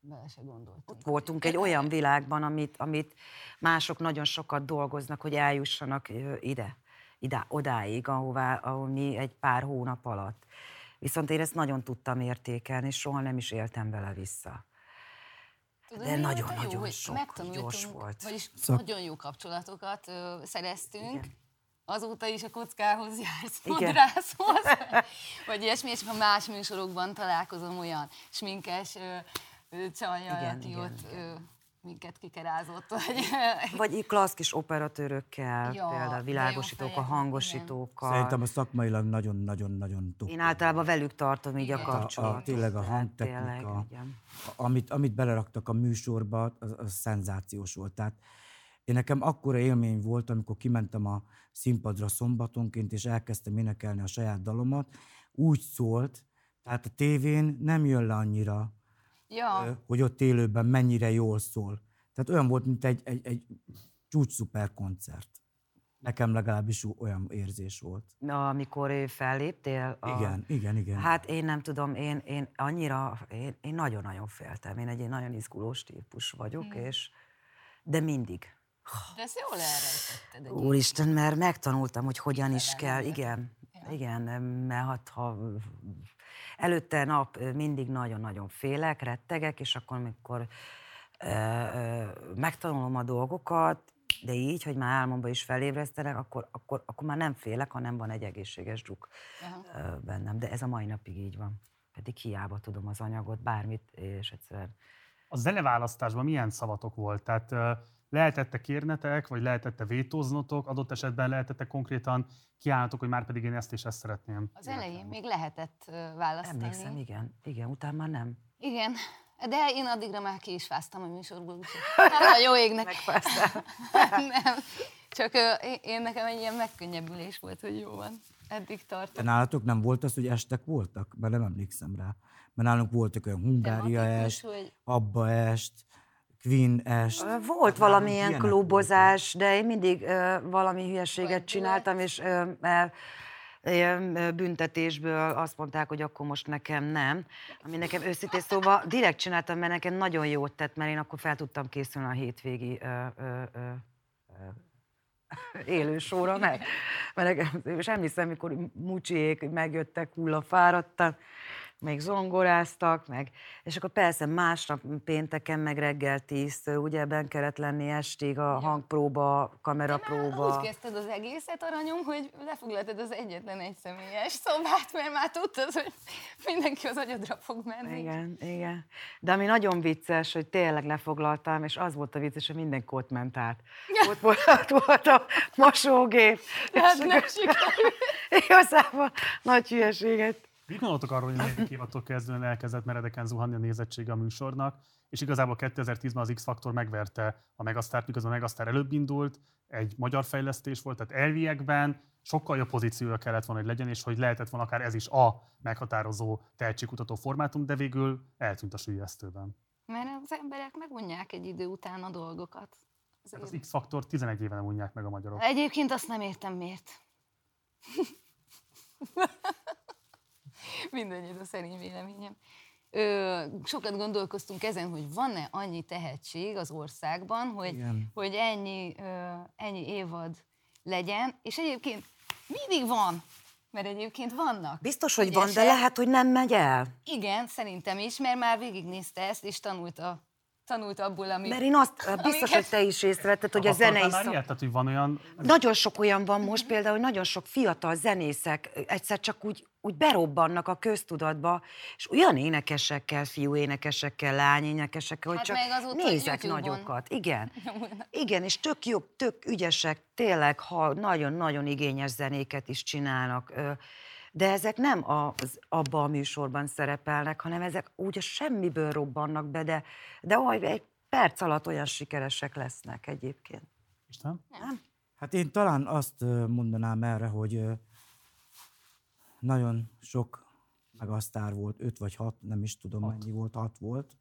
bele se gondoltunk. Ott voltunk egy olyan világban, amit, amit mások nagyon sokat dolgoznak, hogy eljussanak ide, ide odáig, ahová, ahol mi egy pár hónap alatt. Viszont én ezt nagyon tudtam értékelni, és soha nem is éltem vele vissza. Tudod, De nagyon-nagyon jó, hogy sok, gyors volt. Vagyis Szak- nagyon jó kapcsolatokat ö, szereztünk. Igen. Azóta is a kockához jársz, Igen. fodrászhoz, vagy ilyesmi, és ha más műsorokban találkozom olyan sminkes ö, ö, csajjal, Igen, aki igen, ott ö, minket kikerázott, vagy Vagy klassz kis operatőrökkel, Ja, például világosítókkal, hangosítókkal. Szerintem a szakmailag nagyon-nagyon-nagyon top. Én általában velük tartom így a Igen. a, kapcsolatot. a, tényleg a tehát hangtechnika, tényleg, igen. amit, amit beleraktak a műsorba, az, az szenzációs volt. Tehát én nekem akkora élmény volt, amikor kimentem a színpadra szombatonként, és elkezdtem énekelni a saját dalomat, úgy szólt, tehát a tévén nem jön le annyira, ja, hogy ott élőben mennyire jól szól. Tehát olyan volt, mint egy, egy, egy csúcs szuper koncert. Nekem legalábbis olyan érzés volt. Na, amikor ő felléptél? A... Igen, igen, igen. Hát én nem tudom, én, én annyira, én, én nagyon-nagyon féltem. Én egy ilyen nagyon izgulós típus vagyok, Mhm. és de mindig. de ezt jól elrejtetted. egy- Úristen, mert megtanultam, hogy hogyan is kell. Igen, igen, mert hát, ha előtte nap mindig nagyon-nagyon félek, rettegek, és akkor, amikor ö, ö, megtanulom a dolgokat, de így, hogy már álmomban is felébresztenek, akkor, akkor, akkor már nem félek, hanem van egy egészséges druk Aha. ö, bennem. De ez a mai napig így van. Pedig hiába tudom az anyagot, bármit, és egyszerűen A zeneválasztásban milyen szavatok volt? Tehát ö, lehetette kérnetek, vagy lehetette vétóznotok, adott esetben lehetette konkrétan kiállnatok, hogy már pedig én ezt és ezt szeretném. Az elején még lehetett választani. emlékszem, igen, igen, utána már nem. Igen, de én addigra már ki is fáztam a műsorból, úgyhogy hát jó égnek. Megfáztál. nem, csak én- nekem egy ilyen megkönnyebbülés volt, hogy jó van. Eddig De tartott. nálatok nem volt az, hogy estek voltak? Mert nem emlékszem rá. Mert nálunk voltak olyan Hungária est, hogy- Abba est, Queen est. Volt valamilyen ilyenek klubozás, de én mindig ö, valami hülyeséget csináltam, és ö, ö, büntetésből azt mondták, hogy akkor most nekem nem. Ami nekem őszintén szóval direkt csináltam, mert nekem nagyon jót tett, mert én akkor fel tudtam készülni a hétvégi ö, ö, ö, ö, élő sóra, mert, mert nekem, és emlékszem, mikor mucsiék megjöttek hullafáradtan, még zongoráztak, meg, és akkor persze másnap pénteken, meg reggel tíztől, ugye benn kellett lenni estig a hangpróba, kamerapróba. Úgy kezdted az egészet, aranyom, hogy lefoglaltad az egyetlen egy személyes szobát, mert már tudtad, hogy mindenki az agyadra fog menni. Igen, igen. De ami nagyon vicces, hogy tényleg lefoglaltam, és az volt a vicces, hogy mindenki ott ment át. Ott volt, ott volt a mosógép. Hát nem sikerült. Igazából nagy hülyeséget. Mit gondoltok arról, hogy negyedik évattól kezdően elkezdett meredeken zuhanni a nézettsége a műsornak, és igazából 2010-ben az X-Faktor megverte a Megasztárt, miközben a Megasztár előbb indult, egy magyar fejlesztés volt, tehát elviekben sokkal jobb pozíciója kellett volna, hogy legyen, és hogy lehetett volna akár ez is a meghatározó tehetségkutató formátum, de végül eltűnt a sülyeztőben. Mert az emberek megunják egy idő után a dolgokat. Tehát az X-Faktor 11 éve nem unják meg a magyarok. Egyébként azt nem értem miért. Mindegy, ez a szerény véleményem. Ö, sokat gondolkoztunk ezen, hogy van-e annyi tehetség az országban, hogy, Igen. hogy ennyi, ö, ennyi évad legyen, és egyébként mindig van, mert egyébként vannak. Biztos, hogy van, de ügyesek. lehet, hogy nem megy el. Igen, szerintem is, mert már végignézte ezt, és tanult, a, tanult abból, ami... Mert én azt, biztos, Amiket- hogy te is észrevetted, hogy a Tapasztaltál zenei szak... ilyet? Tehát, hogy van olyan... Nagyon sok olyan van most például, hogy nagyon sok fiatal zenészek egyszer csak úgy, úgy berobbannak a köztudatba, és olyan énekesekkel, fiú énekesekkel, lány énekesekkel, hogy Hát csak nézek nagyokat. Igen. Igen, és tök jó, tök ügyesek, tényleg ha nagyon-nagyon igényes zenéket is csinálnak. De ezek nem az, abba a műsorban szerepelnek, hanem ezek úgy a semmiből robbannak be, de, de aj, egy perc alatt olyan sikeresek lesznek egyébként. Isten? Hát én talán azt mondanám erre, hogy nagyon sok megasztár volt, öt vagy hat, nem is tudom mennyi volt, hat volt,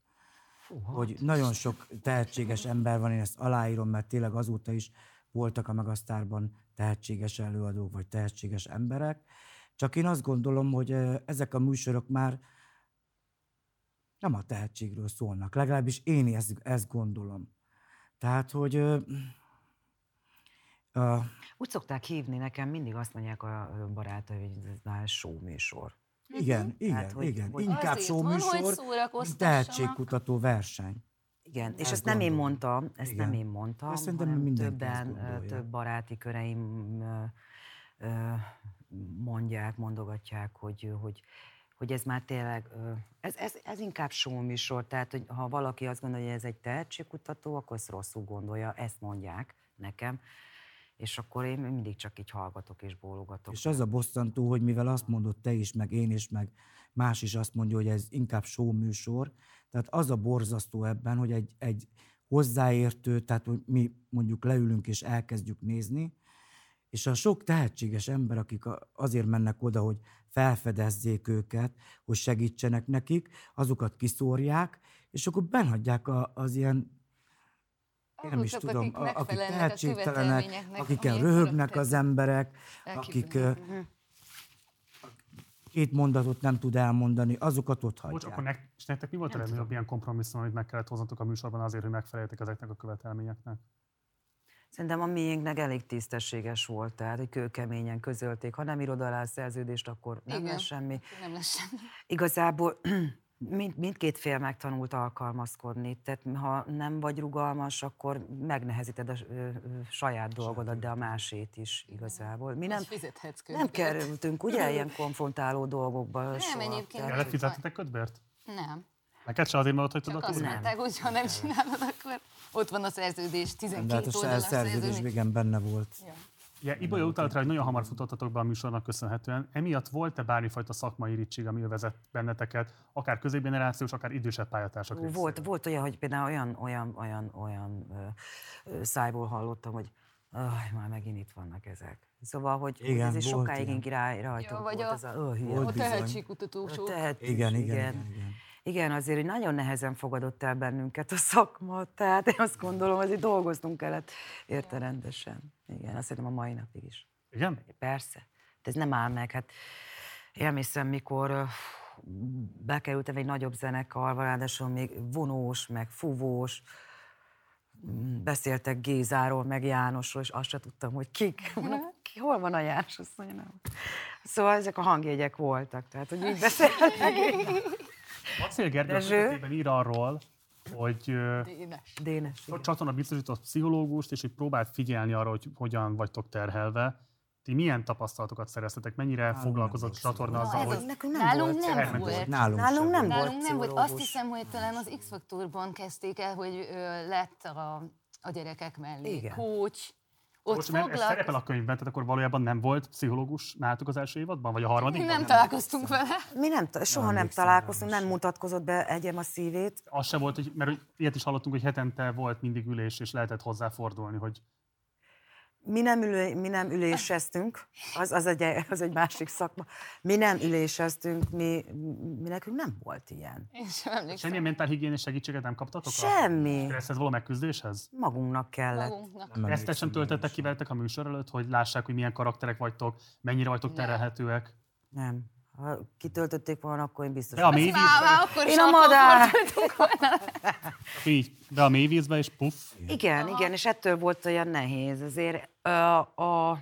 hogy nagyon sok tehetséges ember van, én ezt aláírom, mert tényleg azóta is voltak a megasztárban tehetséges előadók, vagy tehetséges emberek. Csak én azt gondolom, hogy ezek a műsorok már nem a tehetségről szólnak. Legalábbis én ezt, ezt gondolom. Tehát, hogy ö, ö, Úgy szokták hívni nekem, mindig azt mondják a barátai, hogy ez már show műsor. Igen, igen, Tehát, hogy- igen. hogy- Inkább mint szórakoztassanak. tehetségkutató verseny. Igen, és Ezt ezt nem én mondtam, ezt Igen. nem én mondtam, Ezt hanem többen, több baráti köreim ö, ö, mondják, mondogatják, hogy, hogy, hogy ez már tényleg, ez, ez, ez inkább show műsor, tehát hogy ha valaki azt gondolja, hogy ez egy tehetségkutató, akkor ezt rosszul gondolja, ezt mondják nekem, és akkor én mindig csak így hallgatok és bólogatok. És az a bosszantó, hogy mivel azt mondod te is, meg én is, meg más is azt mondja, hogy ez inkább show műsor, tehát az a borzasztó ebben, hogy egy, egy hozzáértő, tehát hogy mi mondjuk leülünk és elkezdjük nézni, és a sok tehetséges ember, akik azért mennek oda, hogy felfedezzék őket, hogy segítsenek nekik, azokat kiszórják, és akkor benhagyják a, az ilyen én nem is tudom, akik akik tehetségtelenek, akiken röhögnek az emberek, akik két mondatot nem tud elmondani, azokat ott Bocs, hagyják. akkor nek, és nektek mi volt a legnagyobb ilyen kompromisszum, amit meg kellett hoznatok a műsorban azért, hogy megfeleljetek ezeknek a követelményeknek? Szerintem a miénknek elég tisztességes volt, tehát hogy kőkeményen közölték. Ha nem írod alá a szerződést, akkor nem Igen. lesz semmi. Nem lesz semmi. Igazából mind, mindkét fél megtanult alkalmazkodni, tehát ha nem vagy rugalmas, akkor megnehezíted a ö, ö, saját dolgodat, de a másét is igazából. Mi nem, fizethetsz nem kerültünk ugye ilyen konfrontáló dolgokba Nem, soha. egyébként Kellett fizetnetek kötbért? Nem. Neked se azért, mert ott hagytad Csak a azt mondták, hogy ha nem csinálod, akkor ott van a szerződés, 12 De hát a oldalas szerződés szerződés. végén benne volt. Ja. Ja, Ibolya utalt rá, hogy nagyon hamar futottatok be a műsornak köszönhetően. Emiatt volt-e bármifajta szakmai irítség, ami övezett benneteket, akár középgenerációs, akár idősebb pályatársak Volt, volt olyan, hogy például olyan, olyan, olyan, olyan ö, ö, szájból hallottam, hogy Aj, már megint itt vannak ezek. Szóval, hogy, Igen, ez is sokáig így rá, rajtunk Ja, vagy volt a- ez a. Volt A tehetségkutató Igen, igen, igen. igen. Igen, azért hogy nagyon nehezen fogadott el bennünket a szakma, tehát én azt gondolom, hogy dolgoznunk kellett érte rendesen. Igen, azt hiszem a mai napig is. Igen? Persze. De ez nem áll meg. Hát elmészem, mikor ö, bekerültem egy nagyobb zenekarba, ráadásul még vonós, meg fúvós, beszéltek Gézáról, meg Jánosról, és azt se tudtam, hogy kik. Mondom, ki, hol van a János? Azt mondja, nem. Szóval ezek a hangjegyek voltak, tehát hogy így beszéltek. Acél Dezső? kötetében ír arról, hogy Dénes. Dénes. a igen. csatorna biztosított pszichológust, és hogy próbált figyelni arra, hogy hogyan vagytok terhelve. Ti milyen tapasztalatokat szereztetek? Mennyire Nálunk foglalkozott a nem csatorna Na, azzal, ez hogy. Nekünk nem Nálunk volt nem volt. Nálunk, Nálunk nem Nálunk nem volt. Azt hiszem, hogy talán az X-faktorban kezdték el, hogy ö, lett a, a gyerekek mellé Igen. coach. Ott Most, mert ez foglak... szerepel a könyvben, tehát akkor valójában nem volt pszichológus nálatok az első évadban, vagy a harmadikban? Nem találkoztunk vele. Mi nem, soha nem emlékszem találkoztunk, nem mutatkozott be egyem a szívét. Az se volt, hogy, mert hogy ilyet is hallottunk, hogy hetente volt mindig ülés, és lehetett hozzáfordulni, hogy Mi nem, ülő, mi nem üléseztünk, az, az, egy, az egy másik szakma. Mi nem üléseztünk, mi, mi nekünk nem volt ilyen. Én sem emlékszem. semmilyen mentálhigiénés segítséget nem kaptatok? Semmi. A stresszhez való megküzdéshez? Magunknak kellett. Magunknak. Nem Ezt sem töltöttek ki veletek a műsor előtt, hogy lássák, hogy milyen karakterek vagytok, mennyire vagytok Nem. terelhetőek? Nem. Ha kitöltötték volna, akkor én biztos. De a nem. mély Már, vízbe, már akkor is Én a madár. így, de a mély vízbe, és puff. Igen, igen, és ettől volt olyan nehéz. Azért a,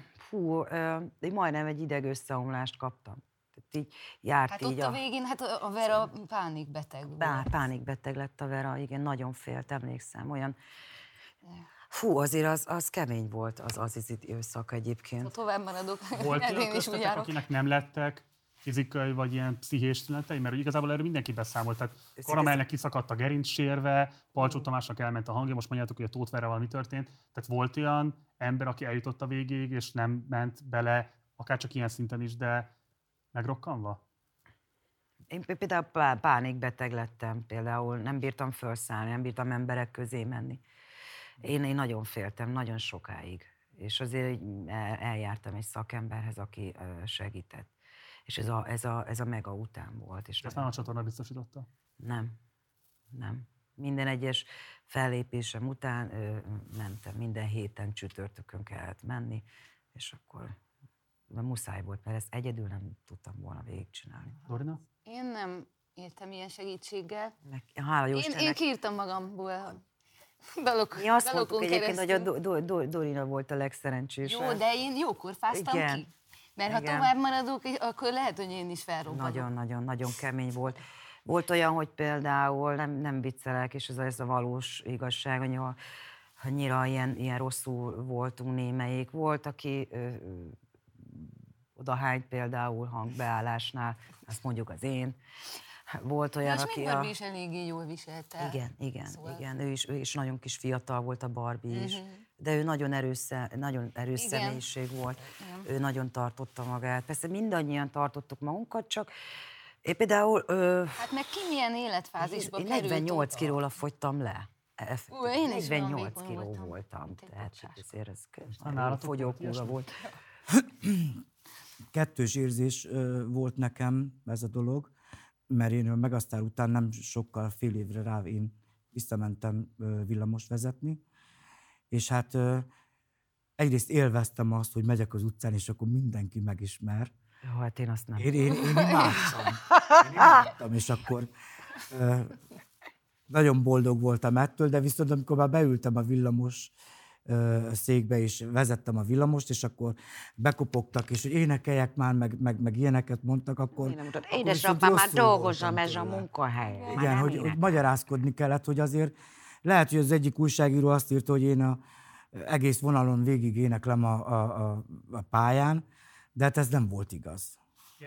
ö, én majdnem egy ideg összeomlást kaptam. Tehát így járt Hát így ott a végén, hát a Vera pánikbeteg Pá, volt. pánikbeteg lett a Vera, igen, nagyon félt, emlékszem, olyan... Fú, azért az, az kemény volt az az időszak Ha egyébként. tovább maradok, Volt én is úgy járok. akinek nem lettek fizikai vagy ilyen pszichés tünetei? Mert igazából erről mindenki beszámolt. Tehát Karamelnek kiszakadt a gerinc sérve, Palcsó Tamásnak elment a hangja, most mondjátok, hogy a Tóth Verával mi történt. Tehát volt olyan ember, aki eljutott a végéig, és nem ment bele, akár csak ilyen szinten is, de megrokkanva? Én pé- például pá- pánikbeteg lettem, például nem bírtam felszállni, nem bírtam emberek közé menni. Én, én nagyon féltem, nagyon sokáig. És azért eljártam egy szakemberhez, aki segített. És ez a, ez a, ez a mega után volt. És Ezt nem a csatorna biztosította. Nem, nem. Minden egyes fellépésem után ö, mentem, minden héten csütörtökön kellett menni, és akkor muszáj volt, mert ezt egyedül nem tudtam volna végigcsinálni. Dorina? Én nem éltem ilyen segítséggel. Meg, hála jó Én, én kiírtam magamból dalok, mi azt mondtuk egyébként, hogy a keresztül. Do- Do- Do- Dorina volt a legszerencsésebb. Jó, de én jókor fáztam Igen. ki. Mert ha Igen. tovább maradok, akkor lehet, hogy én is felrobbanok. Nagyon-nagyon-nagyon kemény volt. Volt olyan, hogy például, nem, nem viccelek, és ez, a- ez a valós igazság, hogy a- annyira ilyen, ilyen rosszul voltunk némelyik. Volt, aki ö, ö, például hangbeállásnál, azt mondjuk az én. Volt olyan, Most aki még a... Barbie is eléggé jól viselte. Igen, igen, Szóval- igen. Ő is, ő is nagyon kis fiatal volt a Barbie is, Mhm. De ő nagyon erős, nagyon erős Igen. személyiség volt. Igen. Ő nagyon tartotta magát. Persze mindannyian tartottuk magunkat, csak én például ö, Hát meg ki milyen életfázisba én került 48 oda? kilóra fogytam le. Eff- Ú, én is olyan 48 vékony kiló voltam, voltam. Tehát ezért ez volt fogyókúra volt. kettős érzés volt nekem ez a dolog, mert én meg aztán után nem sokkal, fél évre rá én visszamentem villamos vezetni, és hát egyrészt élveztem azt, hogy megyek az utcán, és akkor mindenki megismer. Jó, hát én azt nem. Én, én, én imádtam. Én imádtam, és akkor nagyon boldog voltam ettől, de viszont amikor már beültem a villamos székbe, és vezettem a villamost, és akkor bekopogtak, és hogy énekeljek már, meg, meg, meg ilyeneket mondtak, akkor... Édesapám, már dolgozom ez a munkahely. Igen, hogy, hogy magyarázkodni kellett, hogy azért lehet, hogy az egyik újságíró azt írta, hogy én a egész vonalon végig éneklem a, a, a, a pályán, de hát ez nem volt igaz.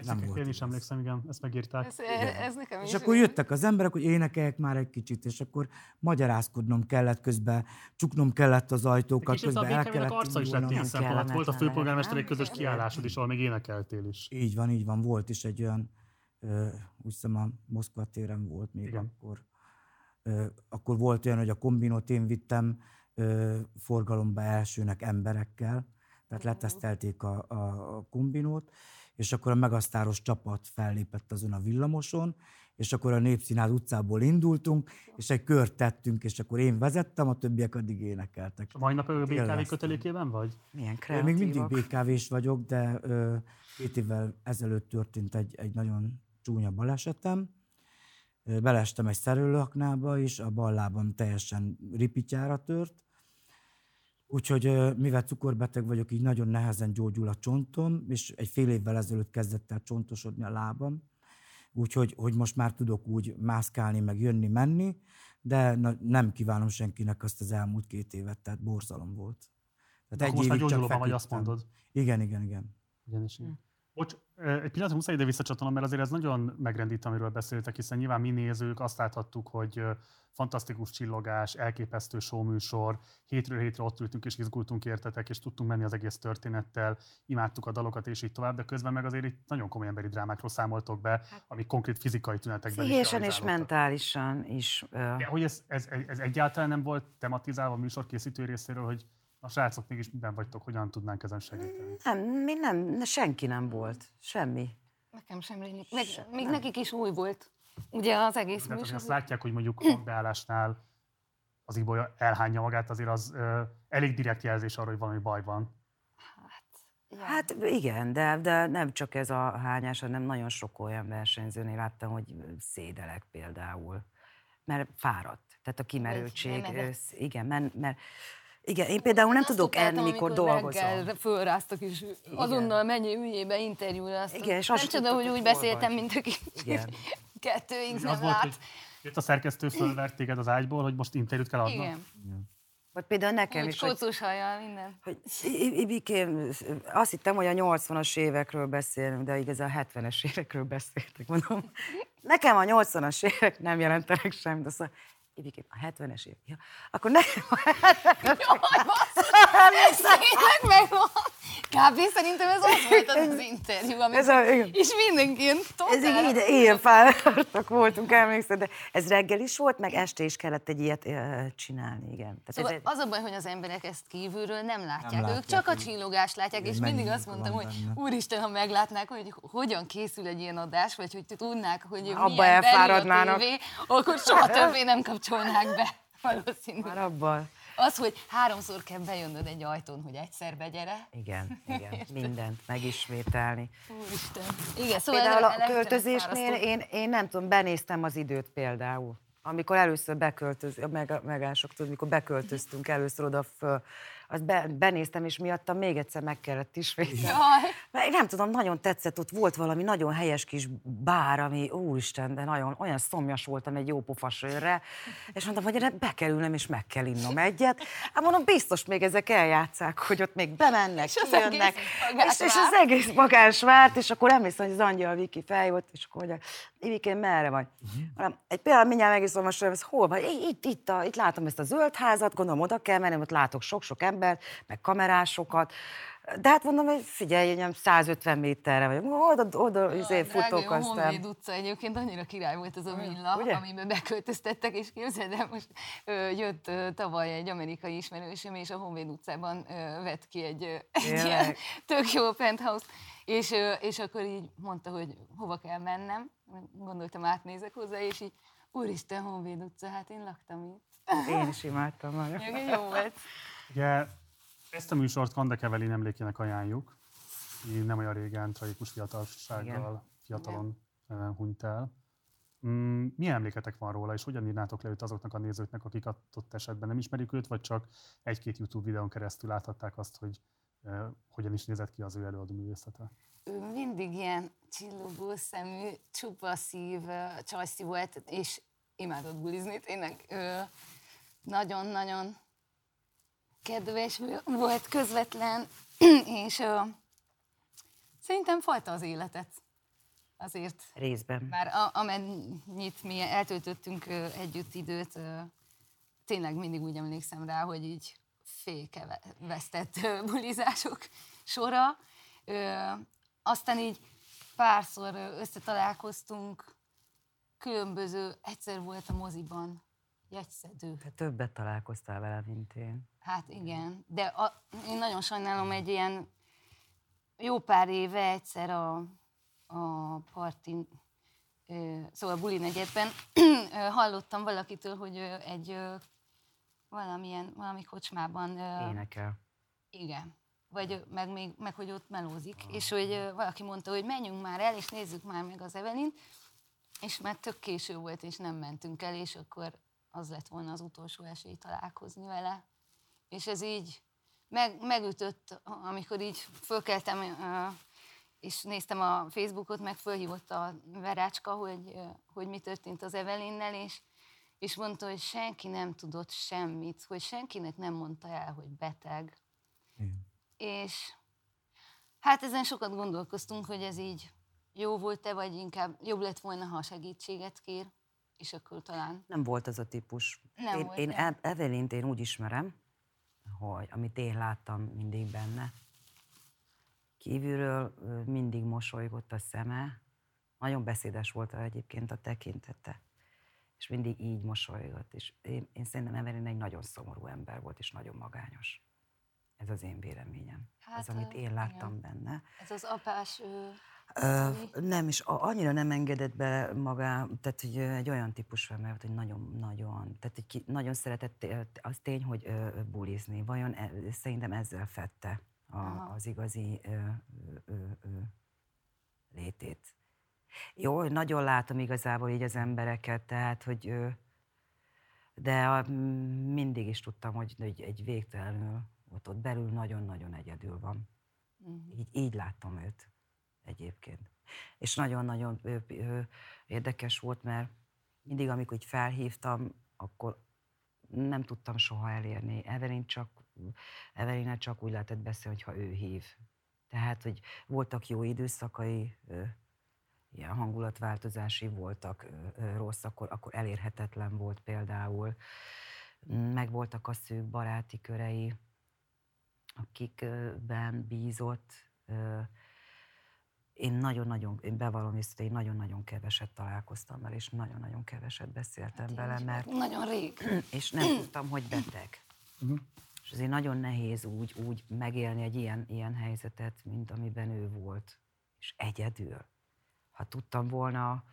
Nem volt Én is igaz. emlékszem, igen, ezt megírták. Ez, ez nekem És is akkor olyan. jöttek az emberek, hogy énekeljek már egy kicsit, és akkor magyarázkodnom kellett közben, csuknom kellett az ajtókat, És közben el kellett arca is lett ilyen szempont. Volt a főpolgármester egy közös kiállásod is, ahol még énekeltél is. Így van, így van, volt is egy olyan, úgy hiszem a Moszkva téren volt még Igen. akkor. Akkor volt olyan, hogy a kombinót én vittem forgalomba elsőnek emberekkel, tehát letesztelték a, a, a kombinót, és akkor a megasztáros csapat fellépett azon a villamoson, és akkor a Népszínház utcából indultunk, és egy kört tettünk, és akkor én vezettem, a többiek addig énekeltek. A mai nap ő BKV Élveztem. kötelékében vagy? Milyen Én kreatívak. még mindig BKV-s vagyok, de ö, két évvel ezelőtt történt egy, egy nagyon csúnya balesetem. Ö, Belestem egy szerelőaknába is, a bal lábam teljesen ripityára tört. Úgyhogy mivel cukorbeteg vagyok, így nagyon nehezen gyógyul a csontom, és egy fél évvel ezelőtt kezdett el csontosodni a lábam. Úgyhogy hogy most már tudok úgy mászkálni, meg jönni, menni, de na, nem kívánom senkinek azt az elmúlt két évet, tehát borzalom volt. Tehát Akkor most már csak gyógyulóban vagy, azt mondod. Igen, igen, igen. Ugyanis Hm. Bocs, egy pillanatra muszáj ide visszacsatolnom, mert azért ez nagyon megrendít, amiről beszéltek, hiszen nyilván mi nézők azt láthattuk, hogy fantasztikus csillogás, elképesztő showműsor, hétről hétre ott ültünk és izgultunk értetek, és tudtunk menni az egész történettel, imádtuk a dalokat és így tovább, de közben meg azért itt nagyon komoly emberi drámákról számoltok be, amik konkrét fizikai tünetekben is Pszichésen és realizálódtak. mentálisan is. De hogy ez, ez, ez, ez egyáltalán nem volt tematizálva a műsor készítő részéről, hogy a srácok mégis miben vagytok, hogyan tudnánk ezen segíteni? Nem, mi nem, senki nem volt. Semmi. Nekem sem rémlik. Meg, még nekik is új volt. Ugye az egész Tehát, hogy műsor. azt látják, hogy mondjuk hangbeállásnál az Ibolya elhányja magát, azért az ö, elég direkt jelzés arra, hogy valami baj van. Ja. Hát igen, de, de nem csak ez a hányás, hanem nagyon sok olyan versenyzőnél láttam, hogy szédelek például. Mert fáradt. Tehát a kimerültség. Igen, mert, mert igen, én például nem tudok enni, mikor amikor dolgozom. Reggel fölráztak, és azonnal menjél üljébe interjúra. Azt Igen, és nem azt csoda, tudtad, hogy úgy beszéltem, mint aki kettőig nem volt, lát. jött a szerkesztő, fölvert téged az ágyból, hogy most interjút kell adnod. Igen, Vagy például nekem úgy is, hogy kocos hajjal, minden. hogy Ibikém, azt hittem, hogy a 80-as évekről beszélünk, de igazán a 70-es évekről beszéltek, mondom. Nekem a 80-as évek nem jelentenek semmit, azt mondja, Ibikém, a 70-es évek. Ja, akkor nekem a 70-es Tényleg megvan. Kb. szerintem ez az volt az, az interjú, amit Ez a- igen. és mindenki ilyen Ez így ide, ilyen fáradtak voltunk, emlékszem, de ez reggel is volt, meg este is kellett egy ilyet csinálni, igen. Tehát Szóval ez az a baj, hogy az emberek ezt kívülről nem látják. Nem ők látják, csak a csillogást látják, és mindig azt mondtam, hogy benne. úristen, ha meglátnák, hogy hogyan készül egy ilyen adás, vagy hogy tudnák, hogy Abba milyen belül a elfáradnának. tévé, akkor soha többé nem kapcsolnák be. Valószínűleg. már abban. Az, hogy háromszor kell bejönnöd egy ajtón, hogy egyszer begyere. Igen, igen, mindent megismételni. Úristen. Igen, szóval Például a költözésnél én, én nem tudom, benéztem az időt például. Amikor először beköltöz, a meg, megások, tudod, mikor beköltöztünk először oda föl, azt be, benéztem, és miattam még egyszer meg kellett ismételni. Mert én nem tudom, nagyon tetszett, ott volt valami nagyon helyes kis bár, ami úristen, de nagyon olyan szomjas voltam egy jó pofasőrre, és mondtam, hogy erre be kell ülnem, és meg kell innom egyet. Hát mondom, biztos még ezek eljátszák, hogy ott még bemennek, És az kijönnek, és, és az egész magás várt, és akkor emlékszem, hogy az angyal Viki feljött, és akkor mondja, Ivikén, merre vagy? Uh-huh. Egy pillanat, mindjárt megiszom a söröm, hol vagy? Itt, itt, itt, a, itt látom ezt a zöld házat, gondolom oda kell menni, ott látok sok-sok embert, meg kamerásokat. De hát mondom, hogy figyelj, én 150 méterre vagyok. Oda, oda izé, futok jó, aztán. Honvéd utca egyébként annyira király volt az a villa, ugye? amiben beköltöztettek, és képzeld el, most ö, jött ö, tavaly egy amerikai ismerősöm, és a Honvéd utcában ö, vett ki egy, ö, egy ilyen tök jó penthouse és, ö, és akkor így mondta, hogy hova kell mennem, gondoltam átnézek hozzá, és így, úristen, Honvéd utca, hát én laktam itt. Én is imádtam nagyon. Igen, jó volt. Ugye ezt a műsort Kandek Evelin emlékének ajánljuk. Nem olyan régen tragikus fiatalsággal, fiatalon uh, hunyt el. Mm, milyen emléketek van róla, és hogyan írnátok le őt azoknak a nézőknek, akik adott esetben nem ismerik őt, vagy csak egy-két YouTube videón keresztül láthatták azt, hogy uh, hogyan is nézett ki az ő előadó művészete? ő mindig ilyen csillogó szemű, csupa szív, csajszi volt, és imádott bulizni, tényleg nagyon-nagyon kedves volt, közvetlen, és ö, szerintem fajta az életet. Azért Részben. már a, amennyit mi eltöltöttünk ö, együtt időt, ö, tényleg mindig úgy emlékszem rá, hogy így félkevesztett ö, bulizások sora. Ö, aztán így párszor összetalálkoztunk, különböző, egyszer volt a moziban, jegyszedő. Te többet találkoztál vele, mint én. Hát igen, de a, én nagyon sajnálom egy ilyen jó pár éve egyszer a, a partin, szóval a buli negyedben hallottam valakitől, hogy egy valamilyen, valami kocsmában... Énekel. Igen. Vagy meg, még, meg hogy ott melózik. Ah. És hogy valaki mondta, hogy menjünk már el, és nézzük már meg az Evelyn. És már tök késő volt, és nem mentünk el, és akkor az lett volna az utolsó esély találkozni vele. És ez így meg, megütött, amikor így fölkeltem, és néztem a Facebookot, meg fölhívott a Verácska, hogy, hogy mi történt az Evelinnel, és, és mondta, hogy senki nem tudott semmit, hogy senkinek nem mondta el, hogy beteg. Igen. És hát ezen sokat gondolkoztunk, hogy ez így jó volt-e, vagy inkább jobb lett volna, ha segítséget kér, és akkor talán... Nem volt az a típus. Nem én, volt, én. Evelint én úgy ismerem, hogy amit én láttam mindig benne, kívülről mindig mosolygott a szeme, nagyon beszédes volt egyébként a tekintete, és mindig így mosolygott, és én, én szerintem Evelyn egy nagyon szomorú ember volt, és nagyon magányos. Ez az én véleményem. Hát, ez, amit én láttam igen. benne. Ez az apás... Ő... Ö, nem, és annyira nem engedett be magá, tehát hogy egy olyan típus mert hogy nagyon-nagyon, tehát hogy nagyon szeretett, az tény, hogy bulizni. Vajon e, szerintem ezzel fette a, az igazi ö, ö, ö, létét. Jó, nagyon látom igazából így az embereket, tehát, hogy ö, de a, mindig is tudtam, hogy, hogy egy végtelenül ott, ott belül nagyon-nagyon egyedül van. Uh-huh. Így, így láttam őt egyébként. És nagyon-nagyon érdekes volt, mert mindig, amikor így felhívtam, akkor nem tudtam soha elérni. Evelyn csak, Evelyn csak úgy lehetett beszélni, hogyha ő hív. Tehát, hogy voltak jó időszakai, ilyen hangulatváltozási voltak rossz, akkor, akkor elérhetetlen volt például. Meg voltak a szűk baráti körei, akikben bízott, én nagyon-nagyon, én bevallom őszintén, én nagyon-nagyon keveset találkoztam vele, és nagyon-nagyon keveset beszéltem hát vele, mert... Nagyon rég. És nem tudtam, hogy beteg. Uh-huh. És azért nagyon nehéz úgy, úgy megélni egy ilyen, ilyen helyzetet, mint amiben ő volt. És egyedül. Ha tudtam volna,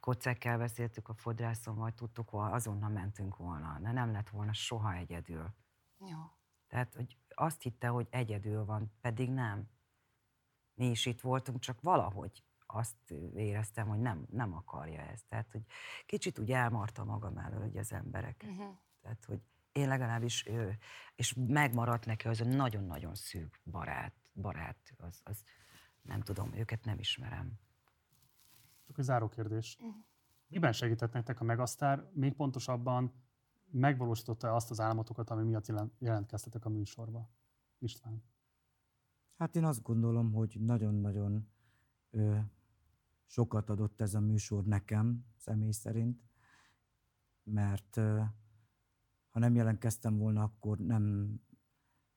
kocekkel beszéltük a fodrászon, vagy tudtuk volna, azonnal mentünk volna. De nem lett volna soha egyedül. Jó. Tehát, hogy azt hitte, hogy egyedül van, pedig nem mi is itt voltunk, csak valahogy azt éreztem, hogy nem, nem akarja ezt. Tehát, hogy kicsit úgy elmarta magam elől hogy az embereket. Uh-huh. Tehát, hogy én legalábbis, és megmaradt neki az a nagyon-nagyon szűk barát, barát, az, az nem tudom, őket nem ismerem. Csak egy záró kérdés. Uh-huh. Miben segített nektek a Megasztár? Még pontosabban megvalósította azt az álmotokat, ami miatt jelentkeztetek a műsorba? István. Hát én azt gondolom, hogy nagyon-nagyon ö, sokat adott ez a műsor nekem, személy szerint, mert ö, ha nem jelentkeztem volna, akkor nem,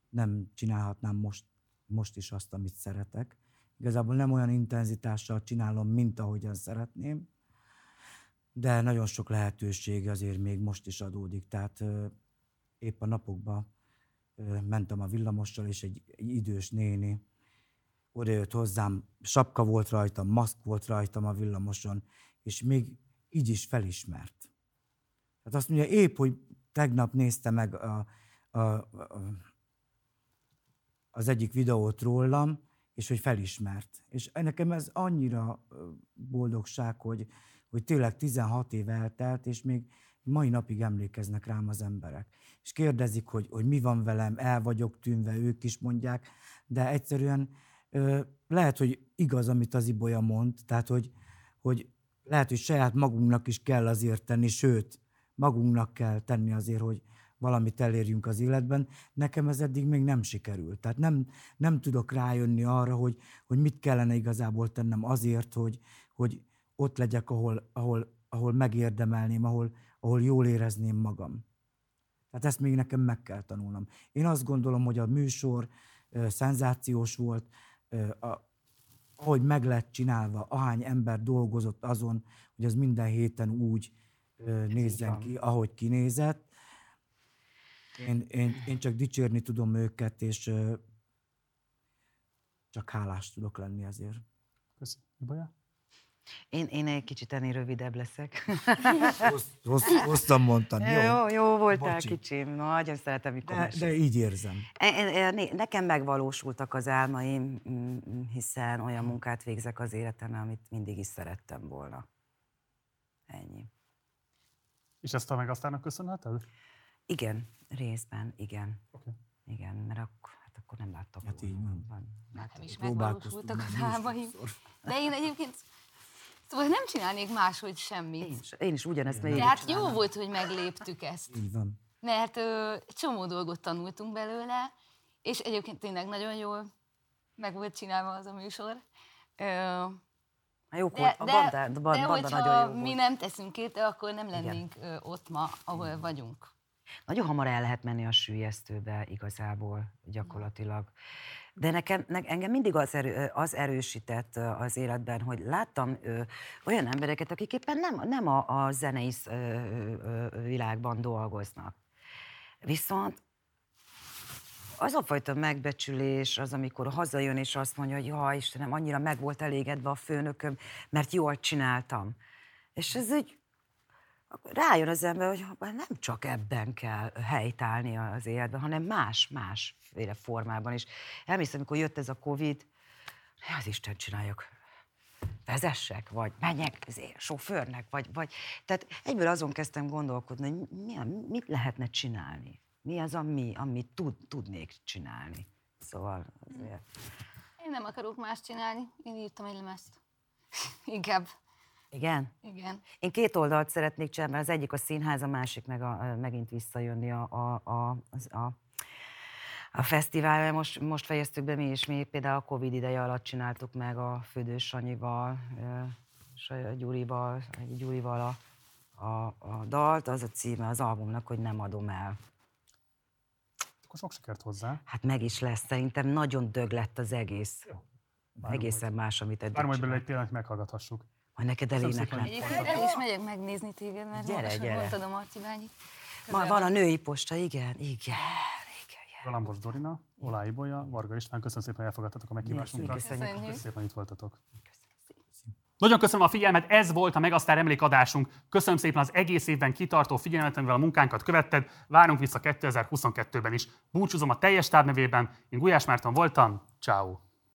nem csinálhatnám most, most is azt, amit szeretek. Igazából nem olyan intenzitással csinálom, mint ahogyan szeretném, de nagyon sok lehetőség azért még most is adódik. Tehát ö, épp a napokban mentem a villamossal, és egy, egy idős néni oda jött hozzám, sapka volt rajtam, maszk volt rajtam a villamoson, és még így is felismert. Hát azt mondja, épp, hogy tegnap nézte meg a, a, a, az egyik videót rólam, és hogy felismert. És nekem ez annyira boldogság, hogy, hogy tényleg 16 év eltelt, és még mai napig emlékeznek rám az emberek. És kérdezik, hogy, hogy mi van velem, el vagyok tűnve, ők is mondják, de egyszerűen ö, lehet, hogy igaz, amit az Ibolya mond, tehát, hogy, hogy lehet, hogy saját magunknak is kell azért tenni, sőt, magunknak kell tenni azért, hogy valamit elérjünk az életben. Nekem ez eddig még nem sikerült. Tehát nem, nem tudok rájönni arra, hogy, hogy mit kellene igazából tennem azért, hogy, hogy ott legyek, ahol, ahol, ahol megérdemelném, ahol, ahol jól érezném magam. Tehát ezt még nekem meg kell tanulnom. Én azt gondolom, hogy a műsor ö, szenzációs volt, ö, a, ahogy meg lett csinálva, ahány ember dolgozott azon, hogy az minden héten úgy ö, nézzen ki, ahogy kinézett. Én, én, én csak dicsérni tudom őket, és ö, csak hálás tudok lenni ezért. Köszönöm. Ibolya? Én, én egy kicsit ennél rövidebb leszek. Hossz, hossz, hosszan mondtam, jó? jó, jó voltál Bocsi. kicsim. Nagyon szeretem, mikor De, mesélsz. de így érzem. Én- én- né- Nekem megvalósultak az álmaim, mm, hiszen olyan munkát végzek az életemben, amit mindig is szerettem volna. Ennyi. És ezt a megasztárnak köszönheted? Igen, részben, igen. Oké. Igen, mert akkor, hát akkor nem láttam Hát így van. Nekem is megvalósultak az álmaim. De én egyébként szóval nem csinálnék máshogy semmit. Én is, én is ugyanezt De végig hát jó volt, hogy megléptük ezt. Így van. Mert ö, csomó dolgot tanultunk belőle, és egyébként tényleg nagyon jól meg volt csinálva az a műsor. Ö, Hát Jók de, volt, a de, banda, de, banda, nagyon jó mi volt. nem teszünk érte, akkor nem lennénk ö, ott ma, ahol vagyunk. Nagyon hamar el lehet menni a sűjesztőbe igazából, gyakorlatilag. De nekem, ne, engem mindig az, erő, az erősített az életben, hogy láttam ö, olyan embereket, akik éppen nem, nem a, a zenei ö, ö, világban dolgoznak. Viszont az a fajta megbecsülés, az, amikor hazajön és azt mondja, hogy jaj, Istenem, annyira meg volt elégedve a főnököm, mert jól csináltam. És ez egy, akkor rájön az ember, hogy hoppá, nem csak ebben kell helytállni az életben, hanem más, másféle formában is. Elmészem, amikor jött ez a Covid, az Isten csináljak, vezessek, vagy menjek ezért, sofőrnek, vagy, vagy... Tehát egyből azon kezdtem gondolkodni, hogy mi, mit lehetne csinálni. Mi az, ami, amit tud, tudnék csinálni. Szóval azért... Én nem akarok más csinálni, én írtam egy lemezt. Inkább, Igen? igen. Én két oldalt szeretnék csinálni, mert az egyik a színház, a másik meg a, megint visszajönni a, a, a, az- a, a fesztivál. mert Most, most fejeztük be mi is, mi például a Covid ideje alatt csináltuk meg a Füdős Sanyival, és a Gyurival, a Gyurival a, a, a dalt, az a címe az albumnak, hogy nem adom el. Akkor sok sikert hozzá. Hát meg is lesz, szerintem nagyon dög lett az egész. Várom, Egészen más, amit eddig hogy belőle csináltam. egy tényleg meghallgathasuk. Majd neked eléneklem. el is megyek megnézni téged, mert Gyere, gyere, gyere. mondtad a bányit. Ma van a női posta, igen, igen, igen. Galambos Dorina, Olá Ibolya, Varga István, köszönöm szépen, hogy elfogadtatok a meghívásunkra. Merci, köszönjük. Köszönöm szépen, hogy itt voltatok. Nagyon köszönöm a figyelmet, ez volt a Megasztár emlékadásunk. Köszönöm szépen az egész évben kitartó figyelmet, amivel a munkánkat követted. Várunk vissza 2022-ben is. Búcsúzom a teljes táb nevében. Én Gulyás Márton voltam. Ciao.